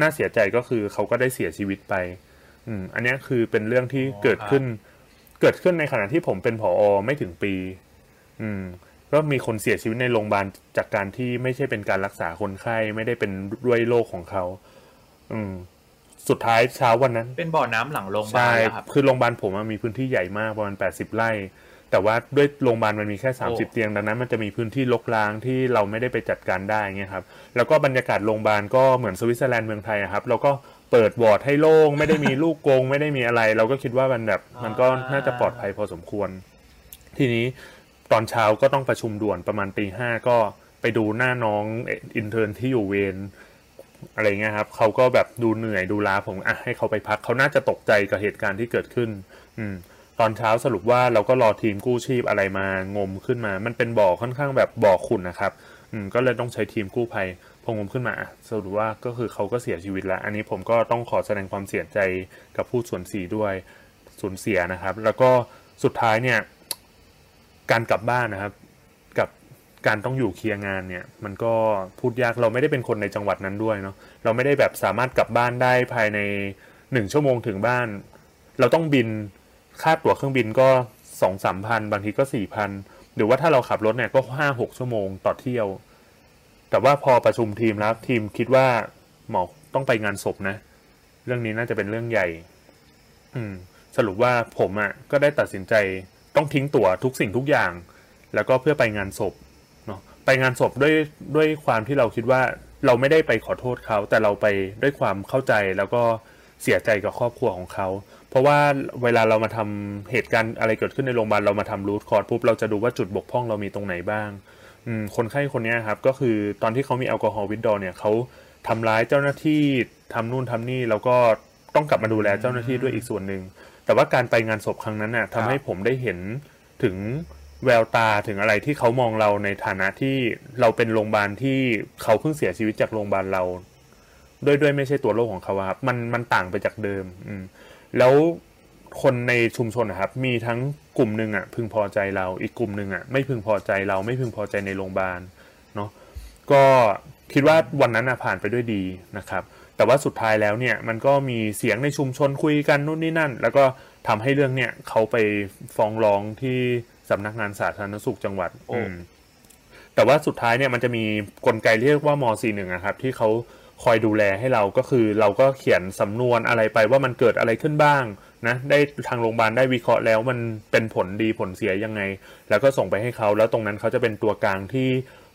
น่าเสียใจก็คือเขาก็ได้เสียชีวิตไป อืม อันเนี้ยคือเป็นเรื่องที่อ๋อเกิดครับขึ้น เกิดขึ้นในขณะที่ผมเป็นผอไม่ถึงปี อืมก็มีคนเสียชีวิตในโรงพยาบาลจากการที่ไม่ใช่เป็นการรักษาคนไข้ไม่ได้เป็นด้วยโรคของเขา อืม สุดท้ายเช้าวันนั้น เป็นบ่อน้ำหลังโรงพยาบาใช่ลเหรอครับคือโรงพยาบาลผมอะมีพื้นที่ใหญ่มากประมาณ80ไร่ แต่ว่าด้วยโรงพยาบาลมันมีแค่โอ้30เตียงดังนั้น มันจะมีพื้นที่รกร้างที่เราไม่ได้ไปจัดการได้เงี้ยครับ แล้วก็บรรยากาศโรงพยาบาลก็เหมือนสวิตเซอร์แลนด์เมืองไทยอะครับ เราก็ เปิดวอร์ดให้โล่งไม่ได้มีลูกกรงไม่ได้มีอะไร เราก็คิดว่ามันแบบ มันก็น่าจะปลอดภัยพอสมควร ทีนี้ตอนเช้าก็ต้องประชุมด่วนประมาณตีห้าก็ไปดูหน้าน้อง intern ที่อยู่เวรอะไรเงี้ยครับเขาก็แบบดูเหนื่อยดูล้าผมอะให้เขาไปพักเขาน่าจะตกใจกับเหตุการณ์ที่เกิดขึ้น อืม ตอนเช้าสรุปว่าเราก็รอทีมกู้ชีพอะไรมางมขึ้นมา มันเป็นบ่อค่อนข้างแบบบ่อขุ่นนะครับ อืมก็เลยต้องใช้ทีมกู้ภัย พองมขึ้นมาสรุปว่าก็คือเขาก็เสียชีวิตแล้ว อันนี้ผมก็ต้องขอแสดงความเสียใจกับผู้สูญเสียด้วยสูญเสียนะครับ แล้วก็สุดท้ายเนี่ยการกลับบ้านนะครับ กับการต้องอยู่เคลียร์งานเนี่ยมันก็พูดยากเราไม่ได้เป็นคนในจังหวัดนั้นด้วยเนาะเราไม่ได้แบบสามารถกลับบ้านได้ภายในหนึ่งชั่วโมงถึงบ้าน เราต้องบินค่าตั๋วเครื่องบินก็สองสามพันบางทีก็สี่พันหรือว่าถ้าเราขับรถเนี่ยก็ห้าหกชั่วโมงต่อเที่ยว แต่ว่าพอประชุมทีมแล้วทีมคิดว่าหมอต้องไปงานศพนะ เรื่องนี้น่าจะเป็นเรื่องใหญ่ อืม สรุปว่าผมอะ่ะ ก็ได้ตัดสินใจต้องทิ้งตั๋วทุกสิ่งทุกอย่าง แล้วก็เพื่อไปงานศพเนาะไปงานศพด้วยด้วยความที่เราคิดว่าเราไม่ได้ไปขอโทษเขา แต่เราไปด้วยความเข้าใจแล้วก็เสียใจกับครอบครัวของเขา เพราะว่าเวลาเรามาทำเหตุการณ์อะไรเกิดขึ้นในโรงพยาบาลเรามาทำ root cause ปุ๊บเราจะดูว่าจุดบกพร่องเรามีตรงไหนบ้าง คนไข้คนนี้ครับก็คือตอนที่เขามี alcohol withdraw เนี่ยเขาทำร้ายเจ้าหน้าที่ทำนู่นทำนี่แล้วก็ต้องกลับมาดูแลเจ้าหน้าที่ด้วยอีกส่วนหนึ่งแต่ว่าการไปงานศพครั้งนั้นน่ะทำให้ผมได้เห็นถึงแววตาถึงอะไรที่เขามองเราในฐานะที่เราเป็นโรงพยาบาลที่เขาเพิ่งเสียชีวิตจากโรงพยาบาลเรา ด้วยด้วยไม่ใช่ตัวโรคของเขาครับมันมันต่างไปจากเดิม อืมแล้ว คนในชุมชนนะครับ มีทั้งกลุ่มหนึ่งอะพึงพอใจเรา อีกกลุ่มหนึ่งอะไม่พึงพอใจเราไม่พึงพอใจในโรงพยาบาลเนาะก็คิดว่าวันนั้นอะผ่านไปด้วยดีนะครับ แต่ว่าสุดท้ายแล้วเนี่ยมันก็มีเสียงในชุมชนคุยกันนู่นนี่นั่น แล้วก็ทำให้เรื่องเนี่ยเขาไปฟ้องร้องที่สำนักงานสาธารณสุขจังหวัดโอ้อืมแต่ว่าสุดท้ายเนี่ยมันจะมีกลไกเรียกว่าม .41 นะครับที่เขาคอยดูแลให้เราก็คือเราก็เขียนสำนวนอะไรไปว่ามันเกิดอะไรขึ้นบ้าง นะได้ทางโรงพยาบาลได้วิเคราะห์แล้วมันเป็นผลดีผลเสียยังไง แล้วก็ส่งไปให้เขาแล้วตรงนั้นเขาจะเป็นตัวกลางที่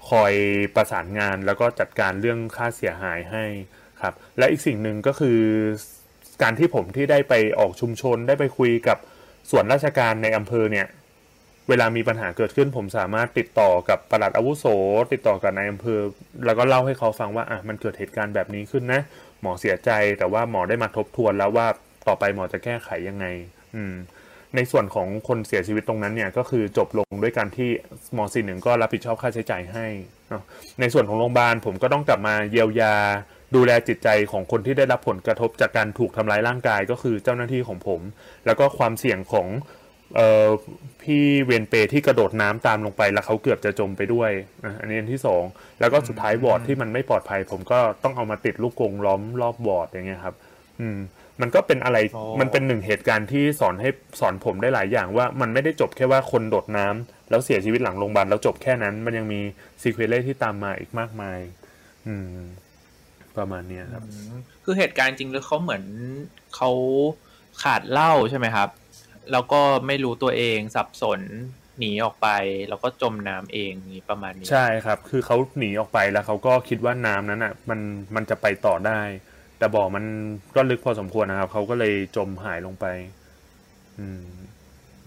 คอยประสานงานแล้วก็จัดการเรื่องค่าเสียหายให้ครับ และอีกสิ่งหนึ่งก็คือการที่ผมที่ได้ไปออกชุมชนได้ไปคุยกับส่วนราชการในอำเภอเนี่ย เวลามีปัญหาเกิดขึ้น ผมสามารถติดต่อกับปลัดอาวุโส ติดต่อกับนายอำเภอ แล้วก็เล่าให้เขาฟังว่าอะมันเกิดเหตุการณ์แบบนี้ขึ้นนะ หมอเสียใจแต่ว่าหมอได้มาทบทวนแล้วว่า ต่อไปหมอจะแก้ไขยังไง อืม ในส่วนของคนเสียชีวิตตรงนั้นเนี่ยก็คือจบลงด้วยการที่หมอสี่หนึ่งก็รับผิดชอบค่าใช้จ่ายให้เนาะในส่วนของโรงพยาบาลผมก็ต้องกลับมาเยียวยา ดูแลจิตใจของคนที่ได้รับผลกระทบจากการถูกทำร้ายร่างกายก็คือเจ้าหน้าที่ของผม แล้วก็ความเสี่ยงของเอ่อพี่เวนเปที่กระโดดน้ำตามลงไปแล้วเขาเกือบจะจมไปด้วยอะอันนี้อันที่สองแล้วก็สุดท้ายวอร์ดที่มันไม่ปลอดภัย ผมก็ต้องเอามาติดลูกกรงล้อมรอบวอร์ดอย่างเงี้ยครับ อืม มันก็เป็นอะไรอ๋อมันเป็นหนึ่งเหตุการณ์ที่สอนให้สอนผมได้หลายอย่างว่ามันไม่ได้จบแค่ว่าคนโดดน้ำแล้วเสียชีวิตหลังโรงพยาบาลแล้วจบแค่นั้น มันยังมีซีเควนเล่ที่ตามมาอีกมากมาย อืม ประมาณเนี้ยครับอืมคือเหตุการณ์จริงแล้วเขาเหมือนเขาขาดเหล้าใช่ไหมครับ แล้วก็ไม่รู้ตัวเองสับสนหนีออกไปแล้วก็จมน้ำเองนี่ประมาณนี้ ใช่ครับ คือเขาหนีออกไปแล้วเขาก็คิดว่าน้ำนั้นอะ มันมันจะไปต่อได้ แต่บ่อมันก็ลึกพอสมควรนะครับเขาก็เลยจมหายลงไปอืม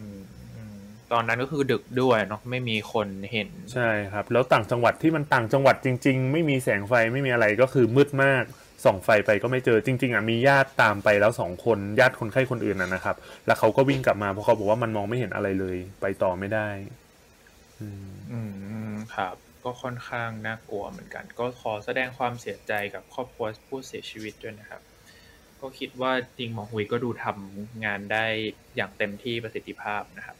อืมอืมตอนนั้นก็คือดึกด้วยเนาะไม่มีคนเห็น ใช่ครับ แล้วต่างจังหวัดที่มันต่างจังหวัดจริง ๆ ไม่มีแสงไฟไม่มีอะไรก็คือมืดมากส่องไฟไปก็ไม่เจอจริง ๆอะมีญาติตามไปแล้วสองคนญาติคนไข้คนอื่นนะนะครับ แล้วเขาก็วิ่งกลับมาเพราะเขาบอกว่ามันมองไม่เห็นอะไรเลย ไปต่อไม่ได้ อืมอืมครับ ก็ค่อนข้างน่ากลัวเหมือนกัน ก็ขอแสดงความเสียใจกับครอบครัวผู้เสียชีวิตด้วยนะครับ ก็คิดว่าจริงหมอหุยก็ดูทำงานได้อย่างเต็มที่ประสิทธิภาพนะครับ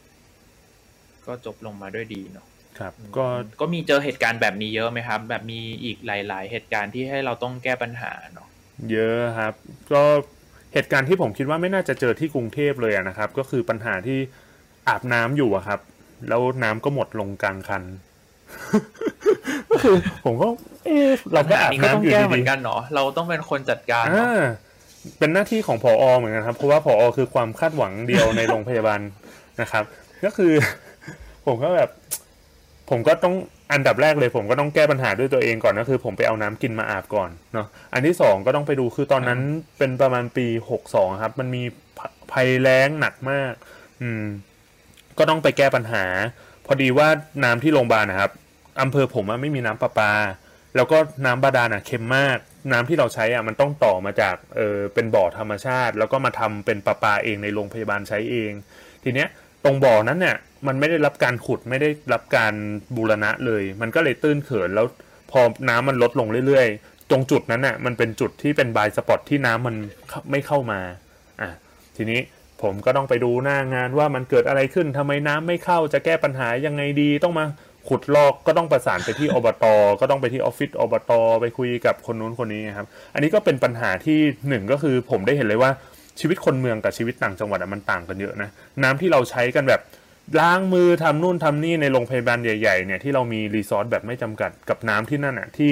ก็จบลงมาด้วยดีเนาะครับอืมก็ก็มีเจอเหตุการณ์แบบนี้เยอะไหมครับ แบบมีอีกหลาย ๆ เหตุการณ์ที่ให้เราต้องแก้ปัญหาเนาะเยอะครับ ก็เหตุการณ์ที่ผมคิดว่าไม่น่าจะเจอที่กรุงเทพเลยอะนะครับ ก็คือปัญหาที่อาบน้ำอยู่อะครับ แล้วน้ำก็หมดลงกลางคัน ก็คือผมก็ เอะเราก็อาบปัญหนี้ก็ต้องน้ำอยู่แก้เหมืดีอนกันเนาะเราต้องเป็นคนจัดการๆเนาะอ่าเป็นหน้าที่ของผอเหมือนกันครับ เพราะว่าผอคือความคาดหวังเดียวในโรงพยาบาลนะครับ ก็คือ ผมก็แบบ ผมก็ต้องอันดับแรกเลย ผมก็ต้องแก้ปัญหาด้วยตัวเองก่อนก็คือ ผมไปเอาน้ำกินมาอาบก่อนเนาะอันที่สองก็ต้องไปดูคือตอนนั้นเป็นประมาณปีหกสองครับ มันมีภัยแล้งหนักมาก อืม ก็ต้องไปแก้ปัญหา พอดีว่าน้ำที่โรงพยาบาลนะครับ อำเภอผมไม่มีน้ำประปา แล้วก็น้ำบาดาลอะเค็มมาก น้ำที่เราใช้อะมันต้องต่อมาจากเออเป็นบ่อธรรมชาติ แล้วก็มาทำเป็นประปาเองในโรงพยาบาลใช้เอง ทีเนี้ยตรงบ่อนั้นเนี่ยมันไม่ได้รับการขุดไม่ได้รับการบูรณะเลย มันก็เลยตื้นเขินแล้วพอน้ำมันลดลงเรื่อยๆ ตรงจุดนั้นน่ะมันเป็นจุดที่เป็นบายสปอตที่น้ำมันไม่เข้ามาอะทีนี้ผมก็ต้องไปดูหน้างานว่ามันเกิดอะไรขึ้นทำไมน้ำไม่เข้าจะแก้ปัญหายังไงดีต้องมา ขุดลอกก็ต้องประสานไปที่อบต ก็ต้องไปที่ออฟฟิศอบต ไปคุยกับคนนู้นคนนี้ครับ อันนี้ก็เป็นปัญหาที่หนึ่งก็คือผมได้เห็นเลยว่าชีวิตคนเมืองกับชีวิตต่างจังหวัดอะมันต่างกันเยอะนะ น้ำที่เราใช้กันแบบล้างมือทำนู่นทำนี่ในโรงพยาบาลใหญ่ๆเนี่ยที่เรามีรีซอสแบบไม่จำกัดกับน้ำที่นั่นอะที่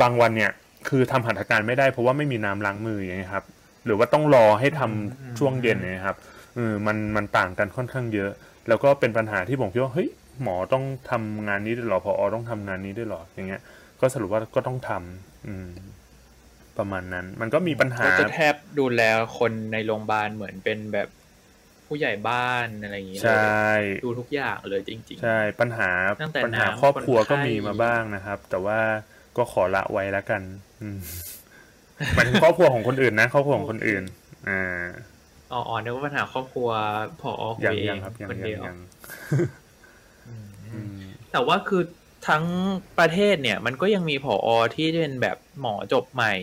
บางวันเนี่ยคือทำหัตถการไม่ได้เพราะว่าไม่มีน้ำล้างมืออย่างเงี้ยครับ หรือว่าต้องรอให้ทำช่วงเย็นเนี่ยครับเออมันมันต่างกันค่อนข้างเยอะ แล้วก็เป็นปัญหาที่ผมคิดว่าเฮ้ย หมอต้องทำงานนี้ด้วยเหรอพอต้องทำงานนี้ด้วยเหรออย่างเงี้ย ก็สรุปว่าก็ต้องทำอืม ประมาณนั้น มันก็มีปัญหาก็จะแทบดูแลคนในโรงพยาบาลเหมือนเป็นแบบผู้ใหญ่บ้านอะไรอย่างนี้เลใช่ยดูทุกอย่างเลยจริงใช่ปัญหาตั้งแต่ปัญหาน้ำครอบครัวคนไข้ก็มีมาบ้างนะครับ แต่ว่าก็ขอละไว้แล้วกัน อืมหมายถึงครอบครัวของคนอื่นนะครอบครัวของคนอื่นอ่าๆอ๋ออ๋อนึกว่าปัญหาครอบครัวพอคุยังยเอยังงครับยังคนยัเดีงยวยังอืมอืม แต่ว่าคือทั้งประเทศเนี่ย มันก็ยังมีผอที่เป็นแบบหมอจบใหม่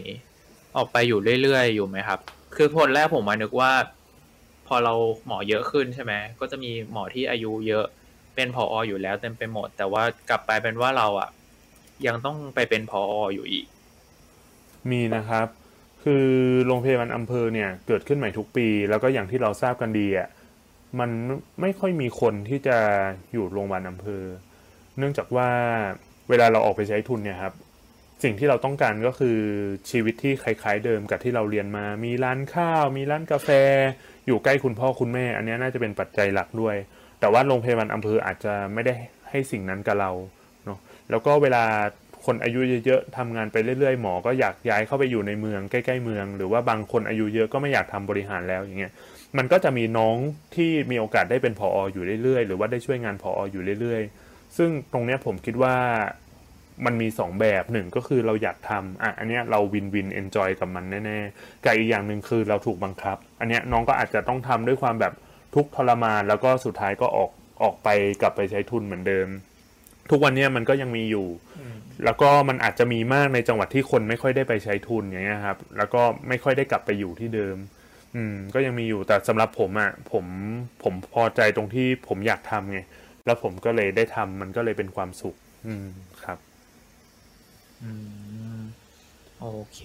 ออกไปอยู่เรื่อยๆ อยู่ไหมครับ คือคนแรกผมมานึกว่า พอเราหมอเยอะขึ้นใช่ไหมก็จะมีหมอที่อายุเยอะเป็นผออยู่แล้วเต็มไปหมด แต่ว่ากลับไปเป็นว่าเราอะยังต้องไปเป็นผออยู่อีก มีนะครับ คือโรงพยาบาลอำเภอเนี่ย เกิดขึ้นใหม่ทุกปี แล้วก็อย่างที่เราทราบกันดีอะ มันไม่ค่อยมีคนที่จะอยู่โรงพยาบาลอำเภอ เนื่องจากว่าเวลาเราออกไปใช้ทุนเนี่ยครับ สิ่งที่เราต้องการก็คือชีวิตที่คล้ายๆเดิมกับที่เราเรียนมา มีร้านข้าว มีร้านกาแฟ อยู่ใกล้คุณพ่อคุณแม่ อันนี้น่าจะเป็นปัจจัยหลักด้วย แต่ว่าโรงพยาบาลอำเภออาจจะไม่ได้ให้สิ่งนั้นกับเราเนาะ แล้วก็เวลาคนอายุเยอะๆทำงานไปเรื่อยๆ หมอก็อยากย้ายเข้าไปอยู่ในเมืองใกล้ๆเมือง หรือว่าบางคนอายุเยอะก็ไม่อยากทำบริหารแล้วอย่างเงี้ย มันก็จะมีน้องที่มีโอกาสได้เป็นผออยู่เรื่อยๆ หรือว่าได้ช่วยงานผออยู่เรื่อยๆ ซึ่งตรงเนี้ยผมคิดว่ามันมีสองแบบหนึ่งก็คือเราอยากทำอะอันเนี้ยเรา win win enjoy กับมันแน่ๆกับอีกอย่างหนึ่งคือเราถูกบังคับ อันเนี้ยน้องก็อาจจะต้องทำด้วยความแบบทุกข์ทรมาน แล้วก็สุดท้ายก็ออกออกไปกลับไปใช้ทุนเหมือนเดิม ทุกวันเนี้ยมันก็ยังมีอยู่ แล้วก็มันอาจจะมีมากในจังหวัดที่คนไม่ค่อยได้ไปใช้ทุนอย่างเงี้ยครับ แล้วก็ไม่ค่อยได้กลับไปอยู่ที่เดิม อืม ก็ยังมีอยู่แต่สำหรับผมอะ่ะ ผมผมพอใจตรงที่ผมอยากทำไง แล้วผมก็เลยได้ทำมันก็เลยเป็นความสุข อืมครับ อืมโอเค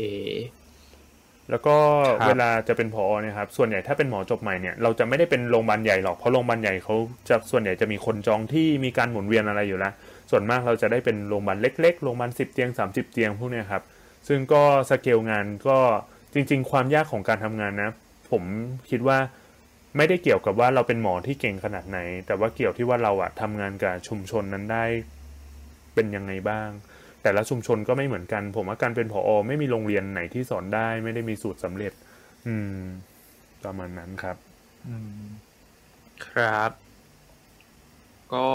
แล้วก็ครับเวลาจะเป็นผอเนี่ยครับ ส่วนใหญ่ถ้าเป็นหมอจบใหม่เนี่ยเราจะไม่ได้เป็นโรงพยาบาลใหญ่หรอกเพราะโรงพยาบาลใหญ่เขาจะส่วนใหญ่จะมีคนจองที่มีการหมุนเวียนอะไรอยู่แล้วส่วนมากเราจะได้เป็นโรงพยาบาลเล็กๆโรงพยาบาลสิบเตียงสามสิบเตียงพวกเนี้ยครับ ซึ่งก็สเกลงานก็จริง ๆ ความยากของการทำงานนะ ผมคิดว่าไม่ได้เกี่ยวกับว่าเราเป็นหมอที่เก่งขนาดไหน แต่ว่าเกี่ยวที่ว่าเราอะทำงานกับชุมชนนั้นได้เป็นยังไงบ้าง แต่ละชุมชนก็ไม่เหมือนกัน ผมว่าการเป็นผออไม่มีโรงเรียนไหนที่สอนได้ ไม่ได้มีสูตรสำเร็จ อืม ประมาณนั้นครับครับ ก็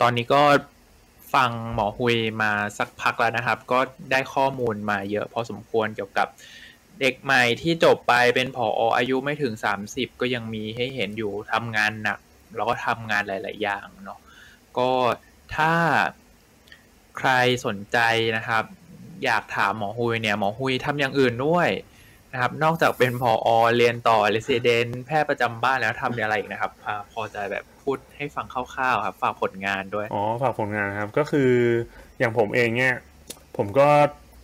ตอนนี้ก็ฟังหมอฮุยมาสักพักแล้วนะครับ ก็ได้ข้อมูลมาเยอะพอสมควรเกี่ยวกับ เด็กใหม่ที่จบไปเป็นผออายุไม่ถึง30ก็ยังมีให้เห็นอยู่ทำงานหนักแล้วก็ทำงานหลาย ๆ อย่างเนาะก็ถ้าใครสนใจนะครับ อยากถามหมอฮุยเนี่ยหมอฮุยทำอย่างอื่นด้วยนะครับ นอกจากเป็นพออเรียนต่อเรสเดนแพทย์ประจำบ้านแล้วทำอะไรอีกนะครับอพอจะแบบพูดให้ฟังคร่าวๆครับ ฝากผลงานด้วย อ๋อ ฝากผลงานครับ ก็คืออย่างผมเองเนี่ย ผมก็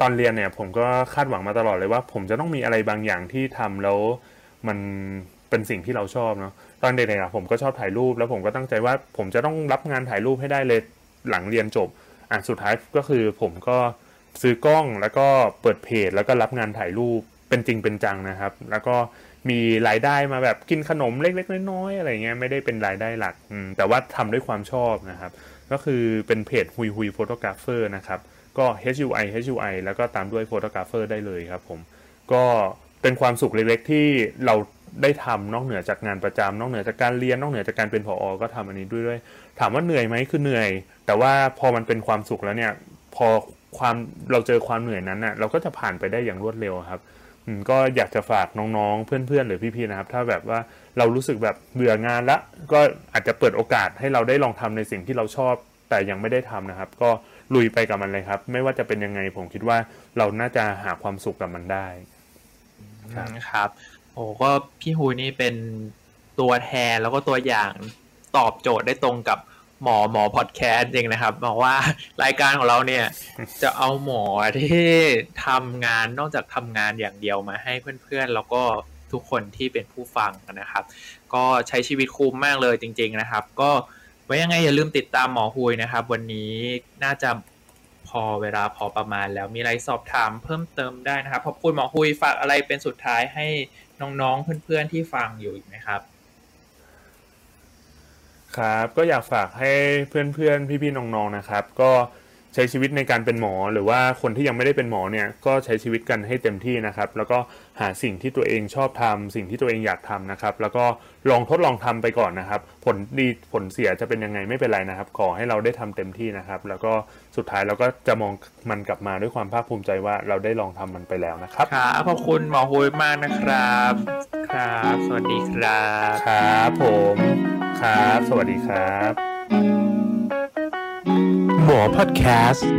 ตอนเรียนเนี่ยผมก็คาดหวังมาตลอดเลยว่า ผมจะต้องมีอะไรบางอย่างที่ทำแล้วมันเป็นสิ่งที่เราชอบเนาะตอนเด็กๆอะผมก็ชอบถ่ายรูป แล้วผมก็ตั้งใจว่าผมจะต้องรับงานถ่ายรูปให้ได้เลยหลังเรียนจบอะสุดท้ายก็คือผมก็ซื้อกล้องแล้วก็เปิดเพจแล้วก็รับงานถ่ายรูปเป็นจริงเป็นจังนะครับ แล้วก็มีรายได้มาแบบกินขนมเล็กๆน้อยๆอะไรเงี้ยไม่ได้เป็นรายได้หลักแต่ว่าทำด้วยความชอบนะครับ ก็คือเป็นเพจฮุยฮุย Photographer นะครับ ก็ HUI HUI แล้วก็ตามด้วย Photographer ได้เลยครับผม ก็เป็นความสุขเล็กๆที่เราได้ทำนอกเหนือจากงานประจำนอกเหนือจากการเรียนนอกเหนือจากการเป็นผออก็ทำอันนี้ด้วยด้วยถามว่าเหนื่อยไหมคือเหนื่อย แต่ว่าพอมันเป็นความสุขแล้วเนี่ยพอความเราเจอความเหนื่อยนั้นน่ะเราก็จะผ่านไปได้อย่างรวดเร็วครับอืมก็อยากจะฝากน้องๆ เพื่อนๆ หรือพี่ๆ นะครับ ถ้าแบบว่าเรารู้สึกแบบเบื่องานละ ก็อาจจะเปิดโอกาสให้เราได้ลองทำในสิ่งที่เราชอบ แต่ยังไม่ได้ทำนะครับ ก็ ลุยไปกับมันเลยครับ ไม่ว่าจะเป็นยังไงผมคิดว่าเราน่าจะหาความสุขกับมันได้ครับครับโอ้ก็พี่ฮุยนี่เป็นตัวแทนแล้วก็ตัวอย่างตอบโจทย์ได้ตรงกับหมอหมอพอดแคสต์จริงนะครับบอกว่ารายการของเราเนี่ย จะเอาหมอที่ทำงานนอกจากทำงานอย่างเดียวมาให้เพื่อนๆ แล้วก็ทุกคนที่เป็นผู้ฟังนะครับ ก็ใช้ชีวิตคุ้มมากเลยจริง ๆนะครับ ก็ ไว้ยังไงอย่าลืมติดตามหมอฮุยนะครับ วันนี้น่าจะพอเวลาพอประมาณแล้วมีอะไรสอบถามเพิ่มเติมได้นะครับขอบคุณหมอฮุยฝากอะไรเป็นสุดท้ายให้น้องๆเพื่อนๆที่ฟังอยู่อีกไหมครับครับก็อยากฝากให้เพื่อนๆพี่ๆน้องๆนะครับ ก็ใช้ชีวิตในการเป็นหมอหรือว่าคนที่ยังไม่ได้เป็นหมอเนี่ยก็ใช้ชีวิตกันให้เต็มที่นะครับ แล้วก็หาสิ่งที่ตัวเองชอบทำสิ่งที่ตัวเองอยากทำนะครับ แล้วก็ ลองทดลองทำไปก่อนนะครับ ผลดีผลเสียจะเป็นยังไงไม่เป็นไรนะครับ ขอให้เราได้ทำเต็มที่นะครับ แล้วก็สุดท้ายเราก็จะมองมันกลับมาด้วยความภาคภูมิใจว่าเราได้ลองทำมันไปแล้วนะครับครับขอบคุณหมอฮุยมากนะครับ ครับ สวัสดีครับครับผมครับ สวัสดีครับ หมอพอดแคสต์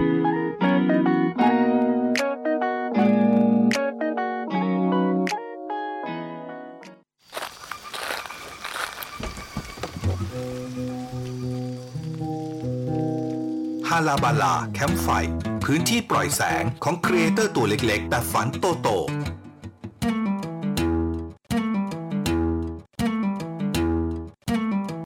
ฮาลาบาลา แคมป์ไฟ พื้นที่ปล่อยแสงของ creator ตัวเล็กๆ แต่ฝันโตโต